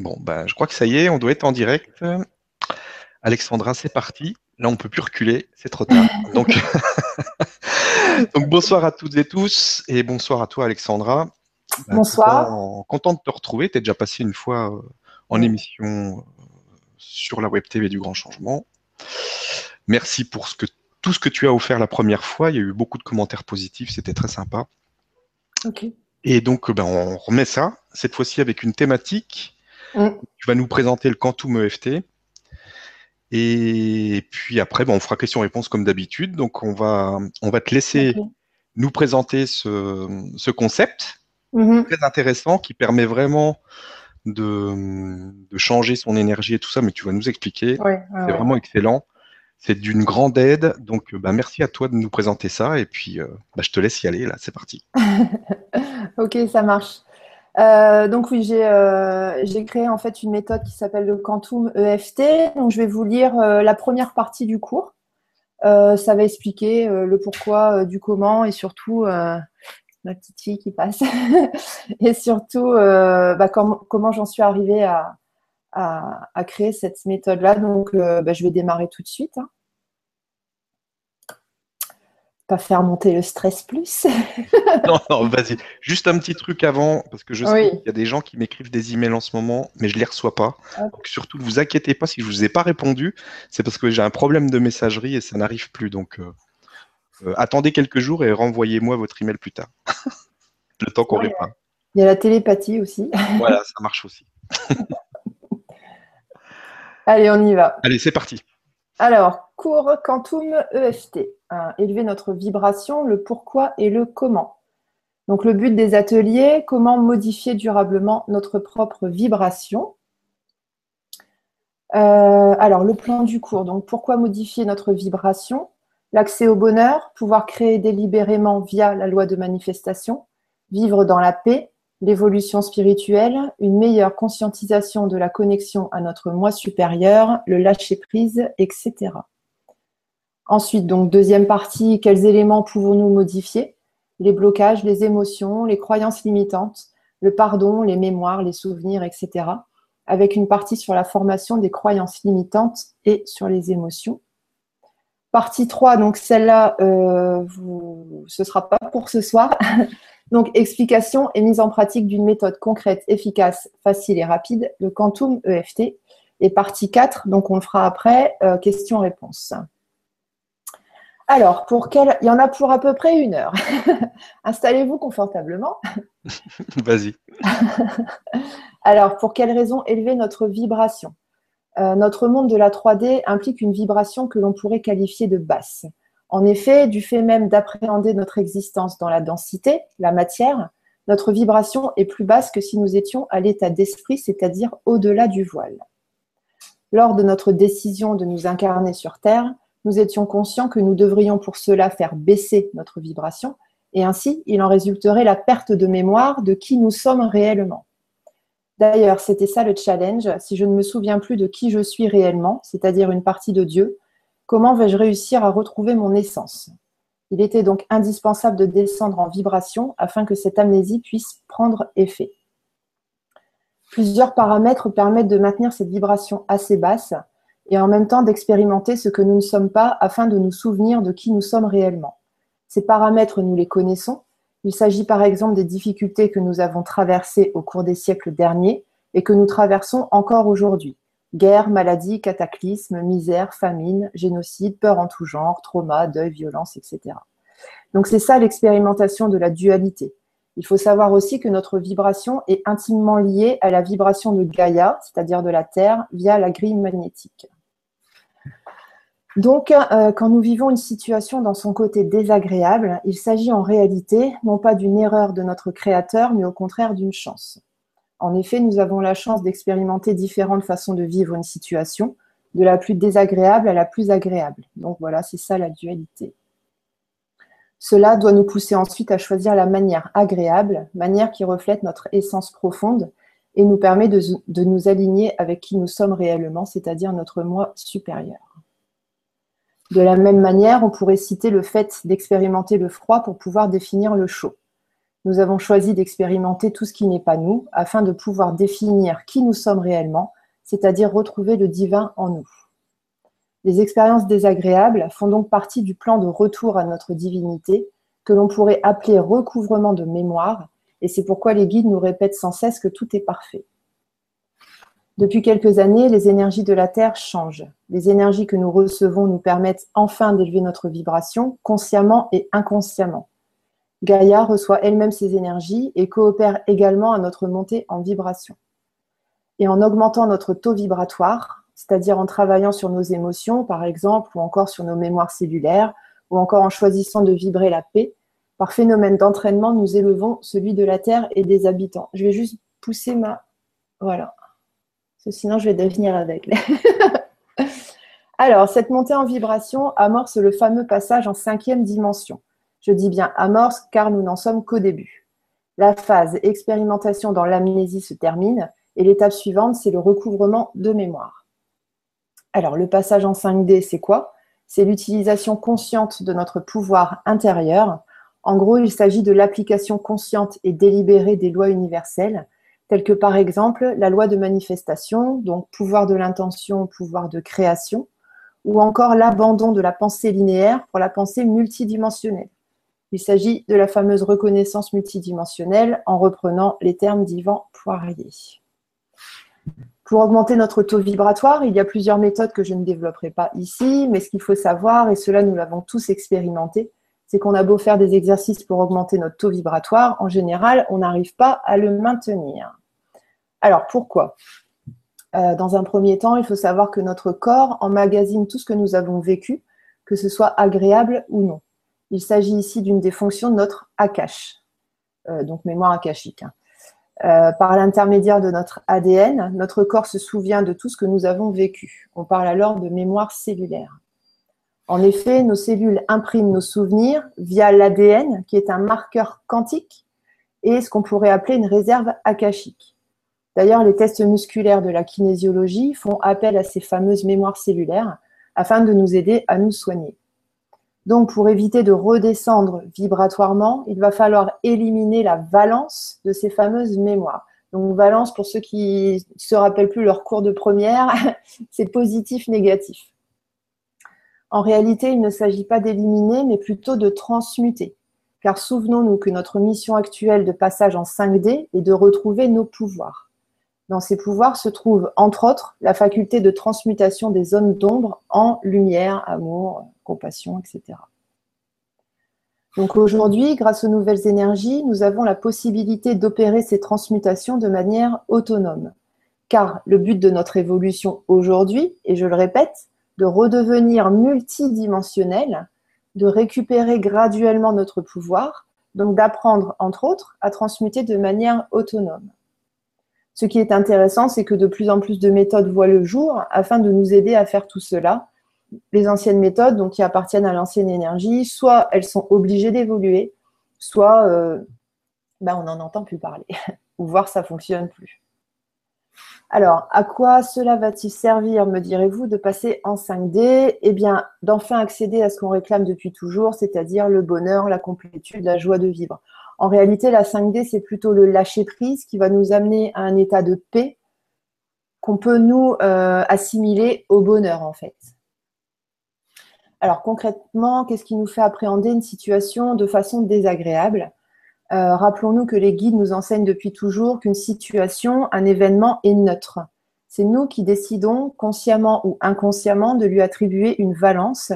Bon, ben, je crois que ça y est, on doit être en direct. Alexandra, c'est parti. Là, on ne peut plus reculer, c'est trop tard. Donc, Donc, bonsoir à toutes et tous et bonsoir à toi, Alexandra. Ben, bonsoir. Content, de te retrouver. Tu es déjà passé une fois euh, en émission euh, sur la Web TV du Grand Changement. Merci pour ce que, tout ce que tu as offert la première fois. Il y a eu beaucoup de commentaires positifs, c'était très sympa. Ok. Et donc, ben, on remet ça, cette fois-ci avec une thématique. Mm. Tu vas nous présenter le Quantum EFT. Et puis après, on fera question-réponse comme d'habitude. Donc, on va, on va te laisser nous présenter ce, concept mm-hmm. très intéressant qui permet vraiment de, changer son énergie et tout ça. Mais tu vas nous expliquer. c'est vraiment excellent. C'est d'une grande aide. Donc, bah, merci à toi de nous présenter ça. Et puis, euh, bah, je te laisse y aller. Là, c'est parti. ok, ça marche. Euh, donc oui, euh, j'ai créé en fait une méthode qui s'appelle le Quantum EFT. Donc je vais vous lire la première partie du cours. ça va expliquer le pourquoi du comment et surtout ma petite fille qui passe et surtout bah, comment j'en suis arrivée à, créer cette méthode-là. Donc, euh, bah, je vais démarrer tout de suite. Hein. Pas faire monter le stress plus. non, non, vas-y. Juste un petit truc avant, parce que je sais qu'il y a des gens qui m'écrivent des emails en ce moment, mais je ne les reçois pas. Donc, surtout, ne vous inquiétez pas si je ne vous ai pas répondu. C'est parce que j'ai un problème de messagerie et ça n'arrive plus. Donc, euh, euh, attendez quelques jours et renvoyez-moi votre email plus tard. le temps qu'on répond. Il y a la télépathie aussi. voilà, ça marche aussi. Allez, on y va. Allez, c'est parti. Alors, cours Quantum EFT. élever notre vibration, le pourquoi et le comment. Donc, le but des ateliers, comment modifier durablement notre propre vibration. Euh, alors, le plan du cours. Donc, pourquoi modifier notre vibration? L'accès au bonheur, pouvoir créer délibérément via la loi de manifestation, vivre dans la paix, l'évolution spirituelle, une meilleure conscientisation de la connexion à notre moi supérieur, le lâcher-prise, etc. Ensuite, donc deuxième partie, quels éléments pouvons-nous modifier? Les blocages, les émotions, les croyances limitantes, le pardon, les mémoires, les souvenirs, etc. Avec une partie sur la formation des croyances limitantes et sur les émotions. Partie 3, donc celle-là, euh, ce ne sera pas pour ce soir. Donc, explication et mise en pratique d'une méthode concrète, efficace, facile et rapide, le Quantum EFT. Et partie 4, donc on le fera après, euh, questions-réponses. Alors, pour quel... il y en a pour à peu près une heure. Installez-vous confortablement. Vas-y. Alors, pour quelle raison élever notre vibration? Euh, Notre monde de la 3D implique une vibration que l'on pourrait qualifier de basse. En effet, du fait même d'appréhender notre existence dans la densité, la matière, notre vibration est plus basse que si nous étions à l'état d'esprit, c'est-à-dire au-delà du voile. Lors de notre décision de nous incarner sur Terre, nous étions conscients que nous devrions pour cela faire baisser notre vibration, et ainsi il en résulterait la perte de mémoire de qui nous sommes réellement. D'ailleurs, c'était ça le challenge. Si je ne me souviens plus de qui je suis réellement, c'est-à-dire une partie de Dieu, Comment vais-je réussir à retrouver mon essence? Il était donc indispensable de descendre en vibration afin que cette amnésie puisse prendre effet. Plusieurs paramètres permettent de maintenir cette vibration assez basse et en même temps d'expérimenter ce que nous ne sommes pas afin de nous souvenir de qui nous sommes réellement. Ces paramètres, nous les connaissons. Il s'agit par exemple des difficultés que nous avons traversées au cours des siècles derniers et que nous traversons encore aujourd'hui. Guerre, maladie, cataclysme, misère, famine, génocide, peur en tout genre, trauma, deuil, violence, etc. Donc c'est ça l'expérimentation de la dualité. Il faut savoir aussi que notre vibration est intimement liée à la vibration de Gaïa, c'est-à-dire de la Terre, via la grille magnétique. Donc, euh, quand nous vivons une situation dans son côté désagréable, il s'agit en réalité non pas d'une erreur de notre Créateur, mais au contraire d'une chance. En effet, nous avons la chance d'expérimenter différentes façons de vivre une situation, de la plus désagréable à la plus agréable. Donc voilà, c'est ça la dualité. Cela doit nous pousser ensuite à choisir la manière agréable, manière qui reflète notre essence profonde et nous permet de, nous aligner avec qui nous sommes réellement, c'est-à-dire notre moi supérieur. De la même manière, on pourrait citer le fait d'expérimenter le froid pour pouvoir définir le chaud. Nous avons choisi d'expérimenter tout ce qui n'est pas nous afin de pouvoir définir qui nous sommes réellement, c'est-à-dire retrouver le divin en nous. Les expériences désagréables font donc partie du plan de retour à notre divinité que l'on pourrait appeler recouvrement de mémoire, et c'est pourquoi les guides nous répètent sans cesse que tout est parfait. Depuis quelques années, les énergies de la Terre changent. Les énergies que nous recevons nous permettent enfin d'élever notre vibration, consciemment et inconsciemment. Gaïa reçoit elle-même ces énergies et coopère également à notre montée en vibration. Et en augmentant notre taux vibratoire, c'est-à-dire en travaillant sur nos émotions, par exemple, ou encore sur nos mémoires cellulaires, ou encore en choisissant de vibrer la paix, par phénomène d'entraînement, nous élevons celui de la Terre et des habitants. Je vais juste pousser ma... Voilà. sinon, je vais devenir aveugle. Alors, cette montée en vibration amorce le fameux passage en cinquième dimension. Je dis bien amorce car nous n'en sommes qu'au début. La phase expérimentation dans l'amnésie se termine et l'étape suivante, c'est le recouvrement de mémoire. Alors, le passage en 5D, c'est quoi? C'est l'utilisation consciente de notre pouvoir intérieur. En gros, il s'agit de l'application consciente et délibérée des lois universelles, telles que par exemple la loi de manifestation, donc pouvoir de l'intention, pouvoir de création, ou encore l'abandon de la pensée linéaire pour la pensée multidimensionnelle. Il s'agit de la fameuse reconnaissance multidimensionnelle en reprenant les termes d'Yvan Poirier. Pour augmenter notre taux vibratoire, il y a plusieurs méthodes que je ne développerai pas ici, mais ce qu'il faut savoir, et cela nous l'avons tous expérimenté, c'est qu'on a beau faire des exercices pour augmenter notre taux vibratoire, en général, on n'arrive pas à le maintenir. Alors pourquoi? Euh, Dans un premier temps, il faut savoir que notre corps emmagasine tout ce que nous avons vécu, que ce soit agréable ou non. Il s'agit ici d'une des fonctions de notre Akash, euh, donc mémoire akashique. Hein. Euh, par l'intermédiaire de notre ADN, notre corps se souvient de tout ce que nous avons vécu. On parle alors de mémoire cellulaire. En effet, nos cellules impriment nos souvenirs via l'ADN, qui est un marqueur quantique, et ce qu'on pourrait appeler une réserve akashique. D'ailleurs, les tests musculaires de la kinésiologie font appel à ces fameuses mémoires cellulaires afin de nous aider à nous soigner. Donc, pour éviter de redescendre vibratoirement, il va falloir éliminer la valence de ces fameuses mémoires. Donc, valence, pour ceux qui ne se rappellent plus leur cours de première, c'est positif, négatif. En réalité, il ne s'agit pas d'éliminer, mais plutôt de transmuter. Car souvenons-nous que notre mission actuelle de passage en 5D est de retrouver nos pouvoirs. Dans ces pouvoirs se trouve, entre autres, la faculté de transmutation des zones d'ombre en lumière, amour, compassion, etc. Donc aujourd'hui, grâce aux nouvelles énergies, nous avons la possibilité d'opérer ces transmutations de manière autonome. Car le but de notre évolution aujourd'hui, et je le répète, de redevenir multidimensionnel, de récupérer graduellement notre pouvoir, donc d'apprendre, entre autres, à transmuter de manière autonome. Ce qui est intéressant, c'est que de plus en plus de méthodes voient le jour afin de nous aider à faire tout cela, les anciennes méthodes, donc qui appartiennent à l'ancienne énergie, soit elles sont obligées d'évoluer, soit euh, ben, on n'en entend plus parler, ou voir ça fonctionne plus. Alors, à quoi cela va-t-il servir, me direz-vous, de passer en 5D Eh bien, d'enfin accéder à ce qu'on réclame depuis toujours, c'est-à-dire le bonheur, la complétude, la joie de vivre. En réalité, la 5D, c'est plutôt le lâcher-prise qui va nous amener à un état de paix qu'on peut nous euh, assimiler au bonheur, en fait. Alors concrètement, qu'est-ce qui nous fait appréhender une situation de façon désagréable? Euh, Rappelons-nous que les guides nous enseignent depuis toujours qu'une situation, un événement est neutre. C'est nous qui décidons, consciemment ou inconsciemment, de lui attribuer une valence,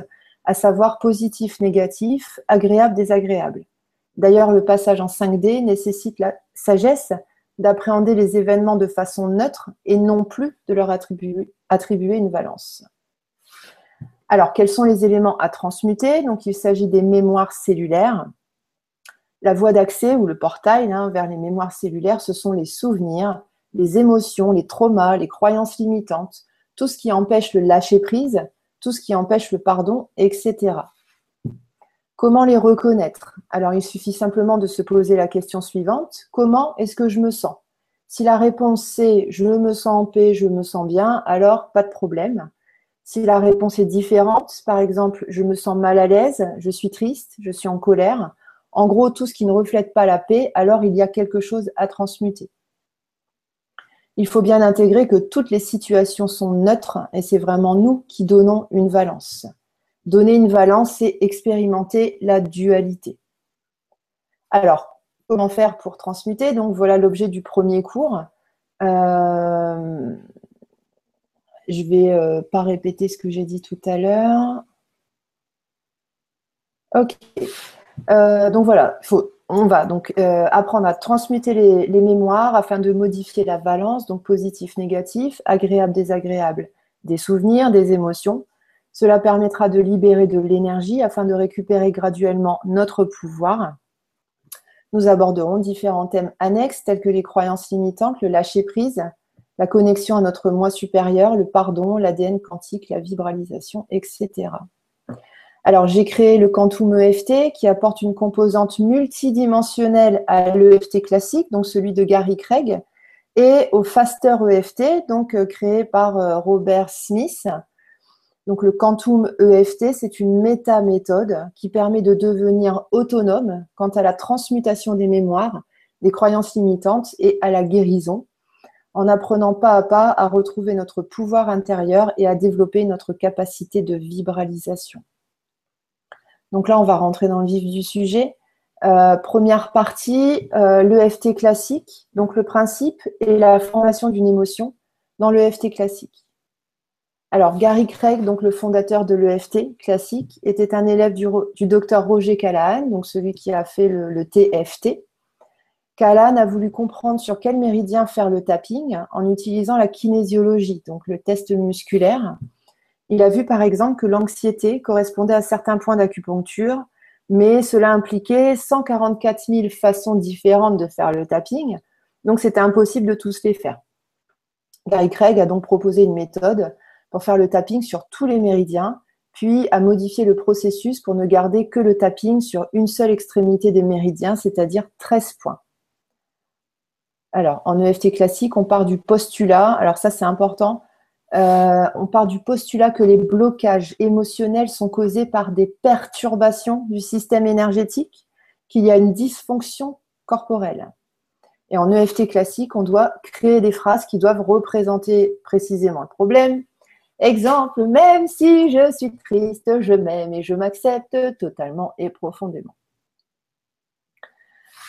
à savoir positif, négatif, agréable, désagréable. D'ailleurs, le passage en 5D nécessite la sagesse d'appréhender les événements de façon neutre et non plus de leur attribuer, une valence. Alors, quels sont les éléments à transmuter? Donc, il s'agit des mémoires cellulaires. La voie d'accès ou le portail hein, vers les mémoires cellulaires, ce sont les souvenirs, les émotions, les traumas, les croyances limitantes, tout ce qui empêche le lâcher-prise, tout ce qui empêche le pardon, etc. Comment les reconnaître? Alors, il suffit simplement de se poser la question suivante. Comment est-ce que je me sens? Si la réponse c'est je me sens en paix, je me sens bien, alors pas de problème. Si la réponse est différente, par exemple, je me sens mal à l'aise, je suis triste, je suis en colère, En gros, tout ce qui ne reflète pas la paix, alors il y a quelque chose à transmuter. Il faut bien intégrer que toutes les situations sont neutres et c'est vraiment nous qui donnons une valence. Donner une valence, c'est expérimenter la dualité. Alors, comment faire pour transmuter? Donc voilà l'objet du premier cours. Euh, je ne vais euh, pas répéter ce que j'ai dit tout à l'heure. Ok. Euh, donc voilà, on va donc apprendre à transmuter les, les, mémoires afin de modifier la valence, donc positif, négatif, agréable, désagréable, des souvenirs, des émotions. Cela permettra de libérer de l'énergie afin de récupérer graduellement notre pouvoir. Nous aborderons différents thèmes annexes tels que les croyances limitantes, le lâcher-prise, la connexion à notre moi supérieur, le pardon, l'ADN quantique, la vibralisation, etc. Alors, j'ai créé le Quantum EFT qui apporte une composante multidimensionnelle à l'EFT classique, donc celui de Gary Craig, et au Faster EFT, donc euh, créé par euh, Robert Smith, donc le Quantum EFT, c'est une méta-méthode qui permet de devenir autonome quant à la transmutation des mémoires, des croyances limitantes et à la guérison, en apprenant pas à pas à retrouver notre pouvoir intérieur et à développer notre capacité de vibralisation. Donc là, on va rentrer dans le vif du sujet. Euh, première partie, euh, l'EFT classique. Donc le principe est la formation d'une émotion dans l'EFT classique. Alors, Gary Craig, donc le fondateur de l'EFT classique, était un élève du, docteur Roger Callahan, donc celui qui a fait le, TFT. Callahan a voulu comprendre sur quel méridien faire le tapping en utilisant la kinésiologie, donc le test musculaire. Il a vu par exemple que l'anxiété correspondait à certains points d'acupuncture, mais cela impliquait 144 000 façons différentes de faire le tapping, donc c'était impossible de tous les faire. Gary Craig a donc proposé une méthode pour faire le tapping sur tous les méridiens, puis à modifier le processus pour ne garder que le tapping sur une seule extrémité des méridiens, c'est-à-dire 13 points. Alors, en EFT classique, on part du postulat, alors ça c'est important, euh, on part du postulat que les blocages émotionnels sont causés par des perturbations du système énergétique, qu'il y a une dysfonction corporelle. Et en EFT classique, on doit créer des phrases qui doivent représenter précisément le problème, Exemple, même si je suis triste, je m'aime et je m'accepte totalement et profondément.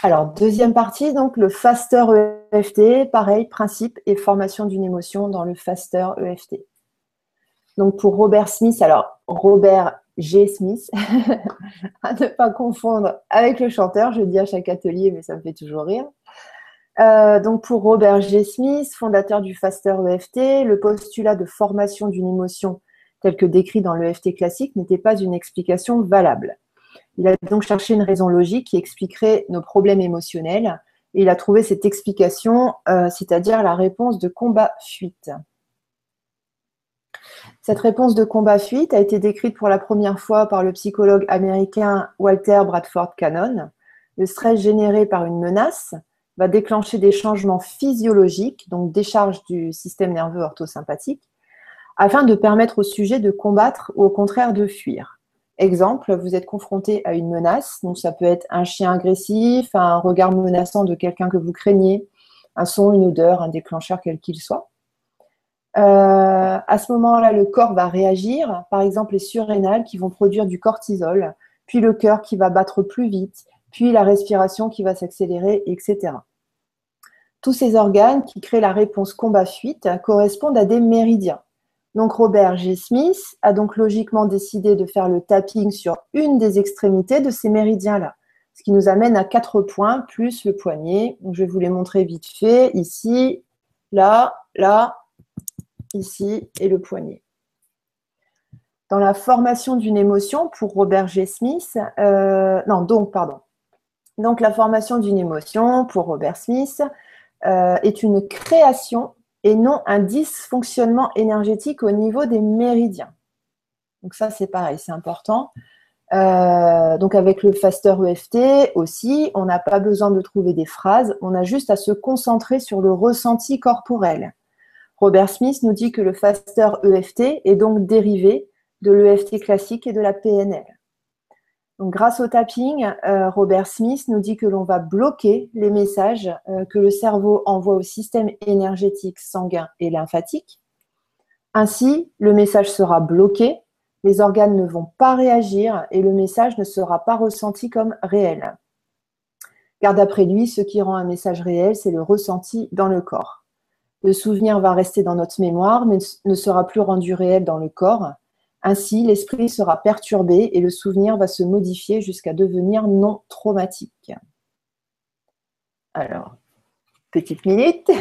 Alors, deuxième partie, donc le Faster EFT, pareil, principe et formation d'une émotion dans le Faster EFT. Donc pour Robert Smith, alors Robert G. Smith, à ne pas confondre avec le chanteur, je dis à chaque atelier, mais ça me fait toujours rire. Euh, donc pour Robert G. Smith, fondateur du Faster EFT, le postulat de formation d'une émotion tel que décrit dans l'EFT classique n'était pas une explication valable. Il a donc cherché une raison logique qui expliquerait nos problèmes émotionnels et il a trouvé cette explication, euh, c'est-à-dire la réponse de combat-fuite. Cette réponse de combat-fuite a été décrite pour la première fois par le psychologue américain Walter Bradford Cannon. Le stress généré par une menace, va déclencher des changements physiologiques, donc décharge du système nerveux orthosympathique, afin de permettre au sujet de combattre ou au contraire de fuir. Exemple, vous êtes confronté à une menace, donc ça peut être un chien agressif, un regard menaçant de quelqu'un que vous craignez, un son, une odeur, un déclencheur quel qu'il soit. Euh, à ce moment-là, le corps va réagir, par exemple les surrénales qui vont produire du cortisol, puis le cœur qui va battre plus vite, puis la respiration qui va s'accélérer, etc. Tous ces organes qui créent la réponse combat-fuite correspondent à des méridiens. Donc Robert G. Smith a donc logiquement décidé de faire le tapping sur une des extrémités de ces méridiens-là, ce qui nous amène à quatre points plus le poignet. je vais vous les montrer vite fait, ici, là, là, ici et le poignet. Dans la formation d'une émotion pour Robert G. Smith, euh, non, donc, pardon, donc la formation d'une émotion, pour Robert Smith, euh, est une création et non un dysfonctionnement énergétique au niveau des méridiens. Donc ça, c'est pareil, c'est important. Euh, donc avec le Faster EFT aussi, on n'a pas besoin de trouver des phrases, on a juste à se concentrer sur le ressenti corporel. Robert Smith nous dit que le Faster EFT est donc dérivé de l'EFT classique et de la PNL. Grâce au tapping, euh, Robert Smith nous dit que l'on va bloquer les messages euh, que le cerveau envoie au système énergétique sanguin et lymphatique. Ainsi, le message sera bloqué, les organes ne vont pas réagir et le message ne sera pas ressenti comme réel. Car d'après lui, ce qui rend un message réel, c'est le ressenti dans le corps. Le souvenir va rester dans notre mémoire, mais ne sera plus rendu réel dans le corps. Ainsi, l'esprit sera perturbé et le souvenir va se modifier jusqu'à devenir non traumatique. Alors, petite minute.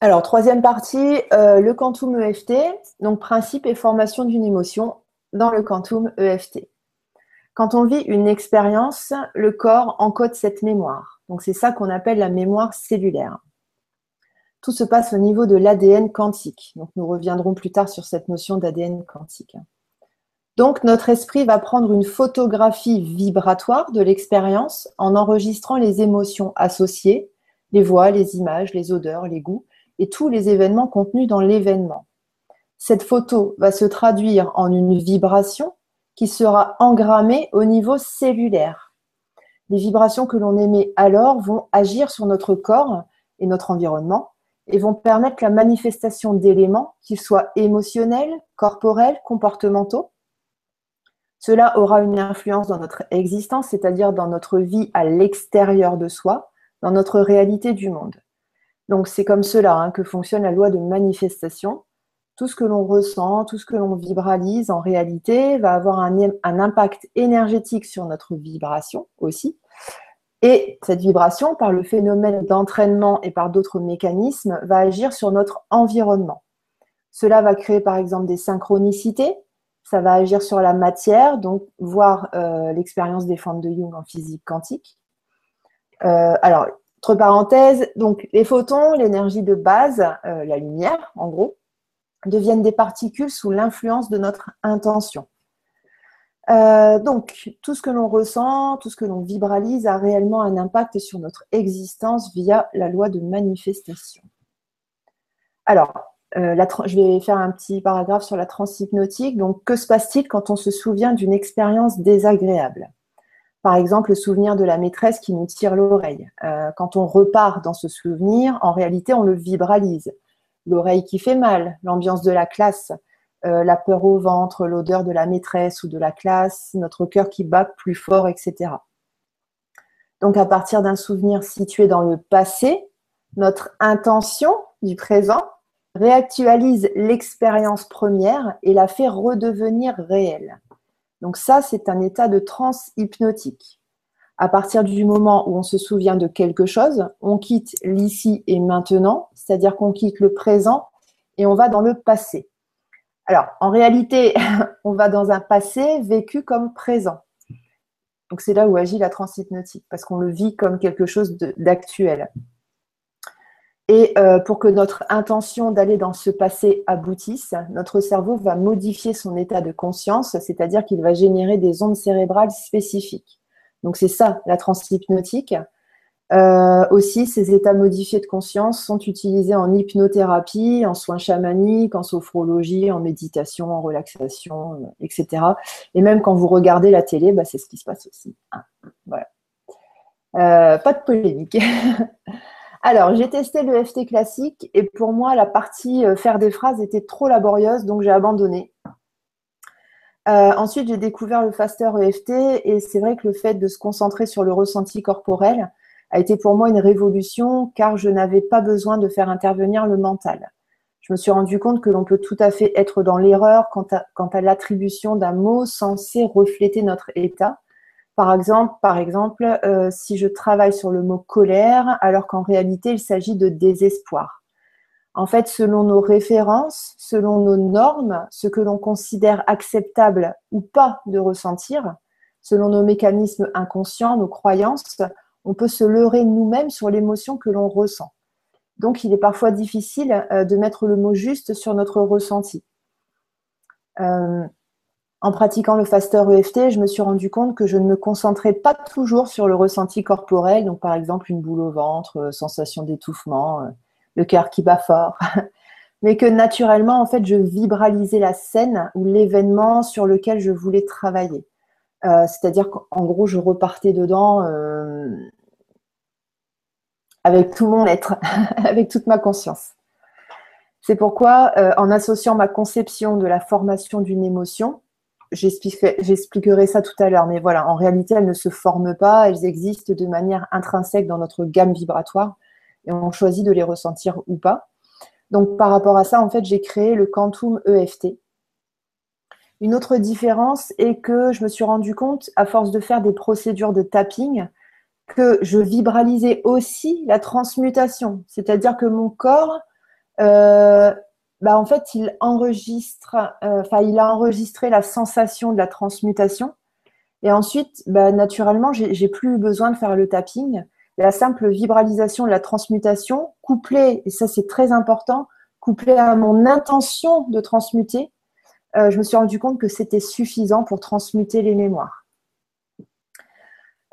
Alors, troisième partie, euh, le quantum EFT, donc principe et formation d'une émotion dans le quantum EFT. Quand on vit une expérience, le corps encode cette mémoire. Donc, c'est ça qu'on appelle la mémoire cellulaire. Tout se passe au niveau de l'ADN quantique. Donc, nous reviendrons plus tard sur cette notion d'ADN quantique. Donc, notre esprit va prendre une photographie vibratoire de l'expérience en enregistrant les émotions associées, les voix, les images, les odeurs, les goûts et tous les événements contenus dans l'événement. Cette photo va se traduire en une vibration qui sera engrammée au niveau cellulaire. Les vibrations que l'on émet alors vont agir sur notre corps et notre environnement et vont permettre la manifestation d'éléments, qu'ils soient émotionnels, corporels, comportementaux. Cela aura une influence dans notre existence, c'est-à-dire dans notre vie à l'extérieur de soi, dans notre réalité du monde. Donc c'est comme cela hein, que fonctionne la loi de manifestation. Tout ce que l'on ressent, tout ce que l'on vibralise en réalité va avoir un, un impact énergétique sur notre vibration aussi, et cette vibration, par le phénomène d'entraînement et par d'autres mécanismes, va agir sur notre environnement. Cela va créer par exemple des synchronicités, ça va agir sur la matière, donc voir euh, l'expérience des formes de Jung en physique quantique. Euh, alors, entre parenthèses, donc les photons, l'énergie de base, euh, la lumière en gros, deviennent des particules sous l'influence de notre intention. Euh, donc, tout ce que l'on ressent, tout ce que l'on vibralise a réellement un impact sur notre existence via la loi de manifestation. Alors, euh, je vais faire un petit paragraphe sur la transhypnotique. Donc, que se passe-t-il quand on se souvient d'une expérience désagréable? Par exemple, le souvenir de la maîtresse qui nous tire l'oreille. Euh, quand on repart dans ce souvenir, en réalité, on le vibralise. L'oreille qui fait mal, l'ambiance de la classe, euh, la peur au ventre, l'odeur de la maîtresse ou de la classe, notre cœur qui bat plus fort, etc. Donc à partir d'un souvenir situé dans le passé, notre intention du présent réactualise l'expérience première et la fait redevenir réelle. Donc ça, c'est un état de transe hypnotique. À partir du moment où on se souvient de quelque chose, on quitte l'ici et maintenant, c'est-à-dire qu'on quitte le présent et on va dans le passé. Alors, en réalité, on va dans un passé vécu comme présent. Donc, c'est là où agit la transhypnotique, parce qu'on le vit comme quelque chose d'actuel. Et euh, pour que notre intention d'aller dans ce passé aboutisse, notre cerveau va modifier son état de conscience, c'est-à-dire qu'il va générer des ondes cérébrales spécifiques. Donc c'est ça la transhypnotique. Euh, aussi, ces états modifiés de conscience sont utilisés en hypnothérapie, en soins chamaniques, en sophrologie, en méditation, en relaxation, euh, etc. Et même quand vous regardez la télé, bah, c'est ce qui se passe aussi. Hein. voilà. Euh, pas de polémique. Alors, j'ai testé le FT classique et pour moi, la partie faire des phrases était trop laborieuse, donc j'ai abandonné. ensuite, j'ai découvert le Faster EFT et c'est vrai que le fait de se concentrer sur le ressenti corporel, a été pour moi une révolution car je n'avais pas besoin de faire intervenir le mental. Je me suis rendu compte que l'on peut tout à fait être dans l'erreur quant à, l'attribution d'un mot censé refléter notre état. Par exemple, par exemple euh, si je travaille sur le mot colère alors qu'en réalité il s'agit de désespoir. En fait, selon nos références, selon nos normes, ce que l'on considère acceptable ou pas de ressentir, selon nos mécanismes inconscients, nos croyances, on peut se leurrer nous-mêmes sur l'émotion que l'on ressent. Donc, il est parfois difficile euh, de mettre le mot juste sur notre ressenti. Euh, en pratiquant le faster EFT, je me suis rendu compte que je ne me concentrais pas toujours sur le ressenti corporel, donc par exemple une boule au ventre, euh, sensation d'étouffement, le cœur qui bat fort. mais que naturellement, en fait, je vibralisais la scène ou l'événement sur lequel je voulais travailler. Euh, c'est-à-dire qu'en gros, je repartais dedans euh, avec tout mon être, avec toute ma conscience. C'est pourquoi, euh, en associant ma conception de la formation d'une émotion, j'expliquerai ça tout à l'heure, mais voilà, en réalité, elles ne se forment pas, elles existent de manière intrinsèque dans notre gamme vibratoire et on choisit de les ressentir ou pas. Donc, par rapport à ça, en fait, j'ai créé le Quantum EFT. Une autre différence est que je me suis rendu compte, à force de faire des procédures de tapping, que je vibralisais aussi la transmutation. C'est-à-dire que mon corps, euh, bah, en fait, il enregistre, euh, enfin, il a enregistré la sensation de la transmutation. Et ensuite, bah, naturellement, j'ai plus besoin de faire le tapping la simple vibralisation de la transmutation, couplée, et ça c'est très important, couplée à mon intention de transmuter, euh, je me suis rendu compte que c'était suffisant pour transmuter les mémoires.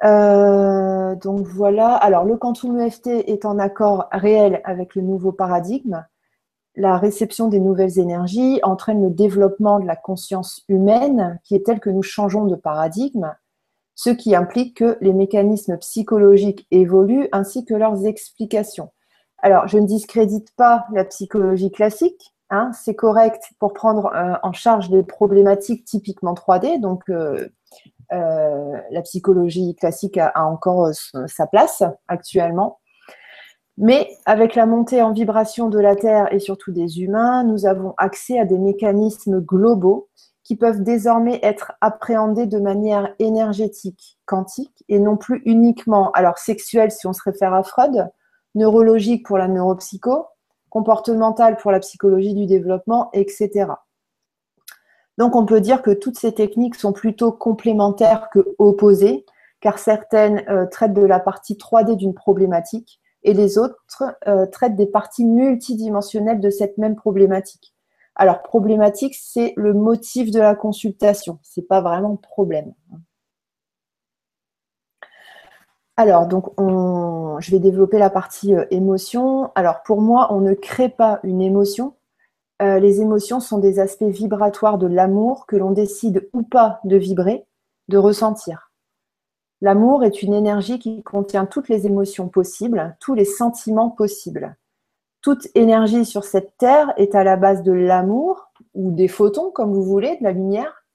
Euh, donc voilà, alors le quantum EFT est en accord réel avec le nouveau paradigme. La réception des nouvelles énergies entraîne le développement de la conscience humaine qui est telle que nous changeons de paradigme ce qui implique que les mécanismes psychologiques évoluent ainsi que leurs explications. Alors, je ne discrédite pas la psychologie classique, hein, c'est correct pour prendre euh, en charge des problématiques typiquement 3D, donc euh, euh, la psychologie classique a, encore sa place actuellement. Mais avec la montée en vibration de la Terre et surtout des humains, nous avons accès à des mécanismes globaux qui peuvent désormais être appréhendés de manière énergétique, quantique, et non plus uniquement, alors sexuelle si on se réfère à Freud, neurologique pour la neuropsycho, comportementale pour la psychologie du développement, etc. Donc on peut dire que toutes ces techniques sont plutôt complémentaires que opposées, car certaines euh, traitent de la partie 3D d'une problématique et les autres euh, traitent des parties multidimensionnelles de cette même problématique. Alors, problématique, c'est le motif de la consultation. Ce n'est pas vraiment problème. Alors, donc, je vais développer la partie euh, émotion. Alors, pour moi, on ne crée pas une émotion. Euh, les émotions sont des aspects vibratoires de l'amour que l'on décide ou pas de vibrer, de ressentir. L'amour est une énergie qui contient toutes les émotions possibles, tous les sentiments possibles toute énergie sur cette terre est à la base de l'amour ou des photons, comme vous voulez, de la lumière.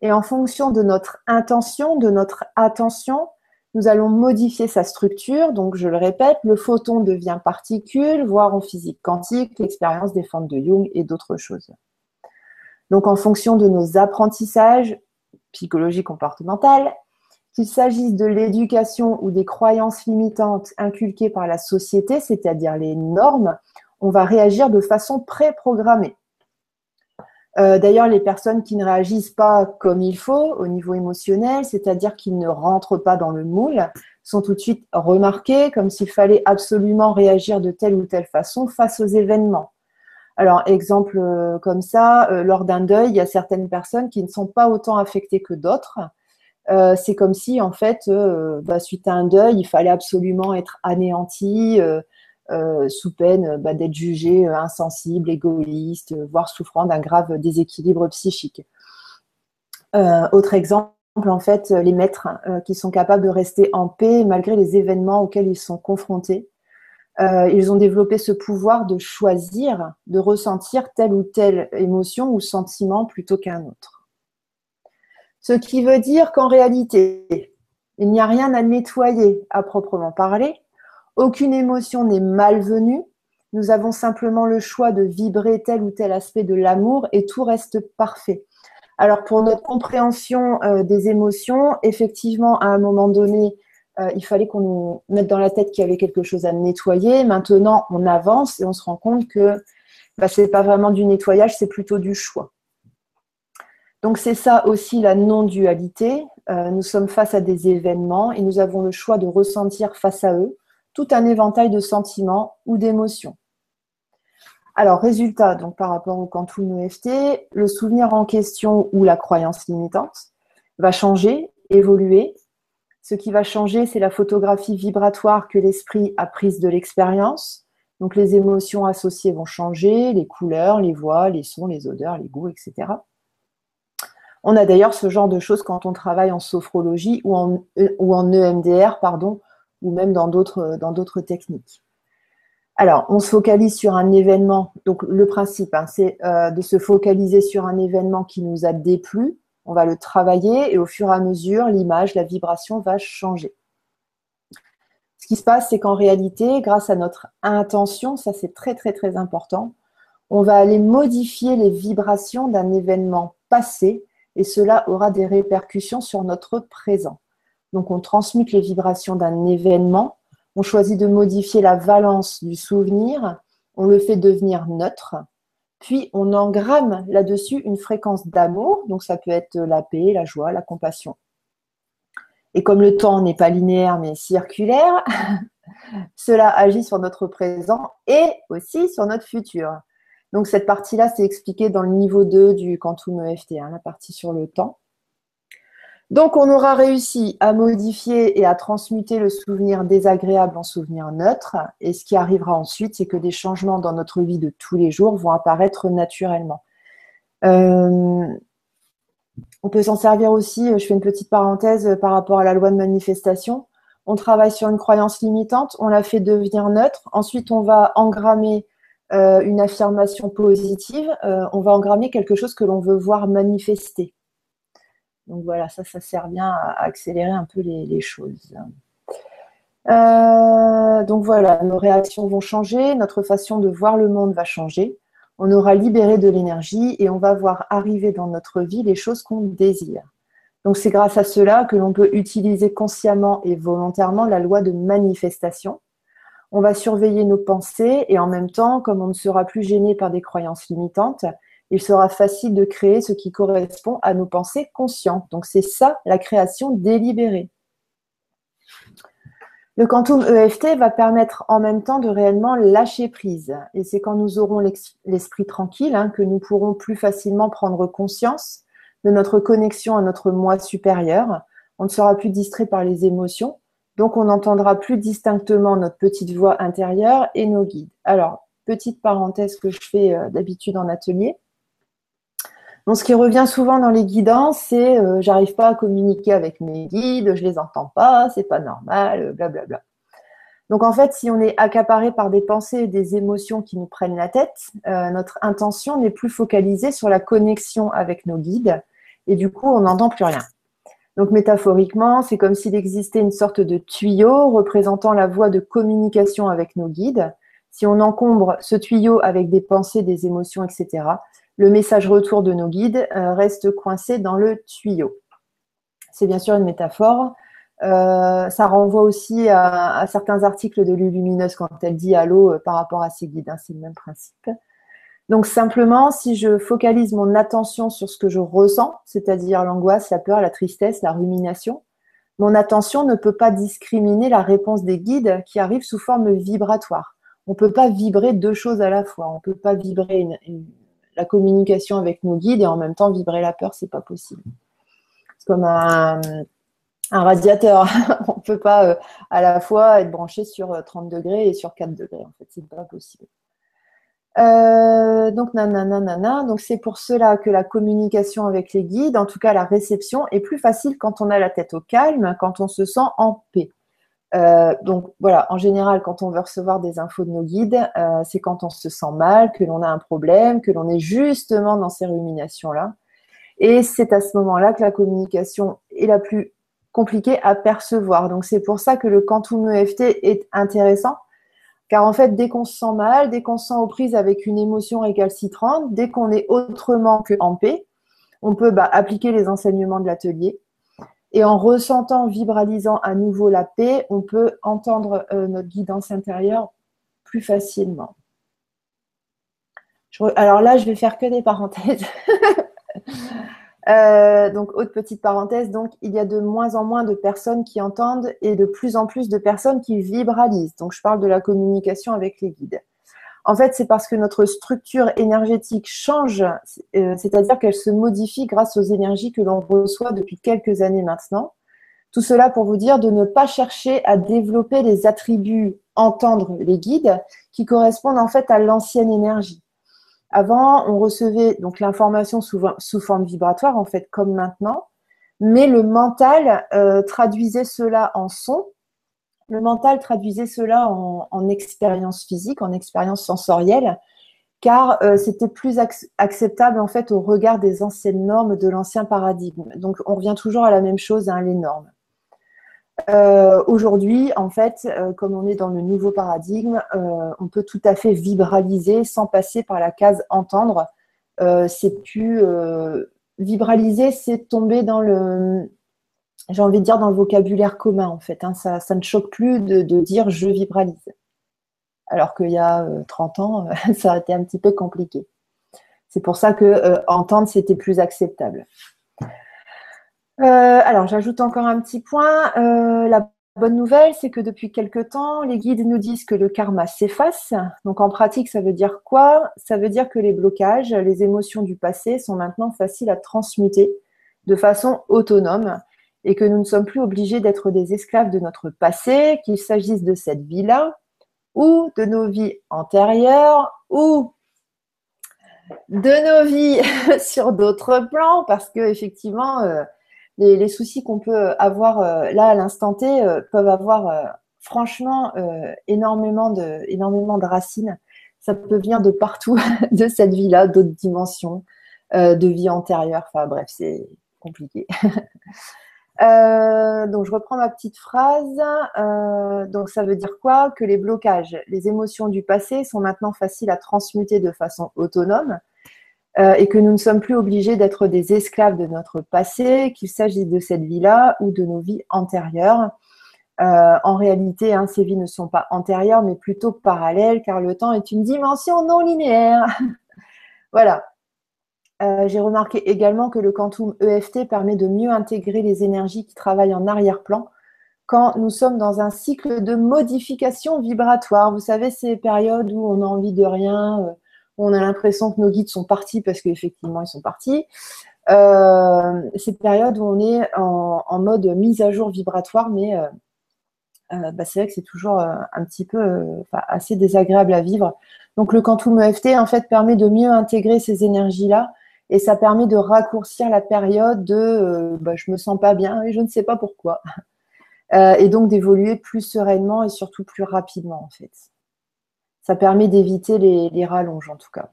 Et en fonction de notre intention, de notre attention, nous allons modifier sa structure. Donc, je le répète, le photon devient particule, voire en physique quantique, l'expérience des formes de Jung et d'autres choses. Donc, en fonction de nos apprentissages, psychologie comportementale, qu'il s'agisse de l'éducation ou des croyances limitantes inculquées par la société, c'est-à-dire les normes, on va réagir de façon préprogrammée. Euh, d'ailleurs, les personnes qui ne réagissent pas comme il faut au niveau émotionnel, c'est-à-dire qu'ils ne rentrent pas dans le moule, sont tout de suite remarquées comme s'il fallait absolument réagir de telle ou telle façon face aux événements. Alors, exemple euh, comme ça, euh, lors d'un deuil, il y a certaines personnes qui ne sont pas autant affectées que d'autres. C'est comme si, en fait, bah, suite à un deuil, il fallait absolument être anéanti, euh, sous peine bah, d'être jugé insensible, égoïste, voire souffrant d'un grave déséquilibre psychique. autre exemple, en fait, les maîtres qui sont capables de rester en paix malgré les événements auxquels ils sont confrontés. ils ont développé ce pouvoir de choisir, de ressentir telle ou telle émotion ou sentiment plutôt qu'un autre. Ce qui veut dire qu'en réalité, il n'y a rien à nettoyer à proprement parler. Aucune émotion n'est malvenue. Nous avons simplement le choix de vibrer tel ou tel aspect de l'amour et tout reste parfait. Alors pour notre compréhension euh, des émotions, effectivement, à un moment donné, euh, il fallait qu'on nous mette dans la tête qu'il y avait quelque chose à nettoyer. Maintenant, on avance et on se rend compte que bah, ce n'est pas vraiment du nettoyage, c'est plutôt du choix. Donc c'est ça aussi la non-dualité. Euh, nous sommes face à des événements et nous avons le choix de ressentir face à eux tout un éventail de sentiments ou d'émotions. Alors, résultat, donc par rapport au quantum EFT, le souvenir en question ou la croyance limitante va changer, évoluer. Ce qui va changer, c'est la photographie vibratoire que l'esprit a prise de l'expérience, Donc les émotions associées vont changer, les couleurs, les voix, les sons, les odeurs, les goûts, etc. On a d'ailleurs ce genre de choses quand on travaille en sophrologie ou en, ou en EMDR, pardon, ou même dans d'autres techniques. Alors, on se focalise sur un événement. Donc, le principe, hein, c'est euh, de se focaliser sur un événement qui nous a déplu. On va le travailler et au fur et à mesure, l'image, la vibration va changer. Ce qui se passe, c'est qu'en réalité, grâce à notre intention, ça c'est très très très important, on va aller modifier les vibrations d'un événement passé et cela aura des répercussions sur notre présent. Donc, on transmute les vibrations d'un événement on choisit de modifier la valence du souvenir, on le fait devenir neutre, puis on engramme là-dessus une fréquence d'amour, donc ça peut être la paix, la joie, la compassion. Et comme le temps n'est pas linéaire mais circulaire, cela agit sur notre présent et aussi sur notre futur. Donc cette partie-là, c'est expliqué dans le niveau 2 du Quantum EFT, hein, la partie sur le temps. Donc, on aura réussi à modifier et à transmuter le souvenir désagréable en souvenir neutre. Et ce qui arrivera ensuite, c'est que des changements dans notre vie de tous les jours vont apparaître naturellement. Euh, on peut s'en servir aussi, je fais une petite parenthèse par rapport à la loi de manifestation. On travaille sur une croyance limitante, on la fait devenir neutre. Ensuite, on va engrammer euh, une affirmation positive. Euh, on va engrammer quelque chose que l'on veut voir manifester. Donc voilà, ça, ça sert bien à, accélérer un peu les, choses. Euh, donc voilà, nos réactions vont changer, notre façon de voir le monde va changer. On aura libéré de l'énergie et on va voir arriver dans notre vie les choses qu'on désire. Donc c'est grâce à cela que l'on peut utiliser consciemment et volontairement la loi de manifestation. On va surveiller nos pensées et en même temps, comme on ne sera plus gêné par des croyances limitantes, il sera facile de créer ce qui correspond à nos pensées conscientes. Donc c'est ça la création délibérée. Le quantum EFT va permettre en même temps de réellement lâcher prise. Et c'est quand nous aurons l'esprit tranquille hein, que nous pourrons plus facilement prendre conscience de notre connexion à notre moi supérieur. On ne sera plus distrait par les émotions. Donc on entendra plus distinctement notre petite voix intérieure et nos guides. Alors, petite parenthèse que je fais euh, d'habitude en atelier. Donc, ce qui revient souvent dans les guidances, c'est euh, j'arrive pas à communiquer avec mes guides, je les entends pas, c'est pas normal, blablabla. Bla. Donc, en fait, si on est accaparé par des pensées et des émotions qui nous prennent la tête, euh, notre intention n'est plus focalisée sur la connexion avec nos guides et du coup, on n'entend plus rien. Donc, métaphoriquement, c'est comme s'il existait une sorte de tuyau représentant la voie de communication avec nos guides. Si on encombre ce tuyau avec des pensées, des émotions, etc., le message retour de nos guides euh, reste coincé dans le tuyau. C'est bien sûr une métaphore. Euh, ça renvoie aussi à, certains articles de l'Illumineuse quand elle dit allô euh, par rapport à ses guides. Hein, c'est le même principe. Donc simplement, si je focalise mon attention sur ce que je ressens, c'est-à-dire l'angoisse, la peur, la tristesse, la rumination, mon attention ne peut pas discriminer la réponse des guides qui arrivent sous forme vibratoire. On ne peut pas vibrer deux choses à la fois. On ne peut pas vibrer une, la communication avec nos guides et en même temps vibrer la peur, c'est pas possible. C'est comme un, radiateur. On ne peut pas euh, à la fois être branché sur 30 euh, degrés et sur 4 degrés. En fait, c'est pas possible. Euh, donc, nanana, Donc, c'est pour cela que la communication avec les guides, en tout cas la réception, est plus facile quand on a la tête au calme, quand on se sent en paix. Euh, donc voilà, en général, quand on veut recevoir des infos de nos guides, euh, c'est quand on se sent mal, que l'on a un problème, que l'on est justement dans ces ruminations-là. Et c'est à ce moment-là que la communication est la plus compliquée à percevoir. Donc c'est pour ça que le quantum EFT est intéressant. Car en fait, dès qu'on se sent mal, dès qu'on se sent aux prises avec une émotion récalcitrante, dès qu'on est autrement que en paix, on peut bah, appliquer les enseignements de l'atelier et en ressentant, vibralisant à nouveau la paix, on peut entendre euh, notre guidance intérieure plus facilement. Alors là, je vais faire que des parenthèses. Euh, donc, autre petite parenthèse, donc il y a de moins en moins de personnes qui entendent et de plus en plus de personnes qui vibralisent. Donc, je parle de la communication avec les guides. En fait, c'est parce que notre structure énergétique change, euh, c'est-à-dire qu'elle se modifie grâce aux énergies que l'on reçoit depuis quelques années maintenant. Tout cela pour vous dire de ne pas chercher à développer les attributs entendre les guides qui correspondent en fait à l'ancienne énergie. Avant, on recevait donc l'information sous, forme vibratoire, en fait, comme maintenant, mais le mental euh, traduisait cela en son. Le mental traduisait cela en, expérience physique, en expérience sensorielle, car euh, c'était plus acceptable en fait au regard des anciennes normes de l'ancien paradigme. Donc, on revient toujours à la même chose, hein, les normes. Euh, aujourd'hui, en fait, euh, comme on est dans le nouveau paradigme, on peut tout à fait vibraliser sans passer par la case entendre. c'est plus vibraliser, c'est tomber dans le, j'ai envie de dire dans le vocabulaire commun en fait. Hein. ça, ne choque plus de, dire je vibralise. Alors qu'il y a 30 ans, ça a été un petit peu compliqué. C'est pour ça que entendre c'était plus acceptable. Euh, alors, j'ajoute encore un petit point. Euh, la bonne nouvelle, c'est que depuis quelque temps, les guides nous disent que le karma s'efface. Donc, en pratique, ça veut dire quoi? Ça veut dire que les blocages, les émotions du passé sont maintenant faciles à transmuter de façon autonome et que nous ne sommes plus obligés d'être des esclaves de notre passé, qu'il s'agisse de cette vie-là ou de nos vies antérieures ou de nos vies sur d'autres plans, parce que effectivement, euh, les, soucis qu'on peut avoir euh, là à l'instant T euh, peuvent avoir franchement énormément, de, énormément de racines. Ça peut venir de partout, de cette vie-là, d'autres dimensions, de vie antérieure. Enfin bref, c'est compliqué. donc je reprends ma petite phrase. donc ça veut dire quoi? Que les blocages, les émotions du passé sont maintenant faciles à transmuter de façon autonome euh, et que nous ne sommes plus obligés d'être des esclaves de notre passé, qu'il s'agisse de cette vie-là ou de nos vies antérieures. Euh, en réalité, hein, ces vies ne sont pas antérieures, mais plutôt parallèles, car le temps est une dimension non linéaire. voilà. Euh, j'ai remarqué également que le quantum EFT permet de mieux intégrer les énergies qui travaillent en arrière-plan quand nous sommes dans un cycle de modification vibratoire. Vous savez, ces périodes où on a envie de rien, on a l'impression que nos guides sont partis parce qu'effectivement, ils sont partis. Euh, cette période où on est en, mode mise à jour vibratoire, mais euh, euh, bah, c'est vrai que c'est toujours un petit peu assez désagréable à vivre. Donc le quantum EFT en fait permet de mieux intégrer ces énergies-là et ça permet de raccourcir la période de bah, je me sens pas bien et je ne sais pas pourquoi. et donc d'évoluer plus sereinement et surtout plus rapidement en fait ça permet d'éviter les, rallonges en tout cas.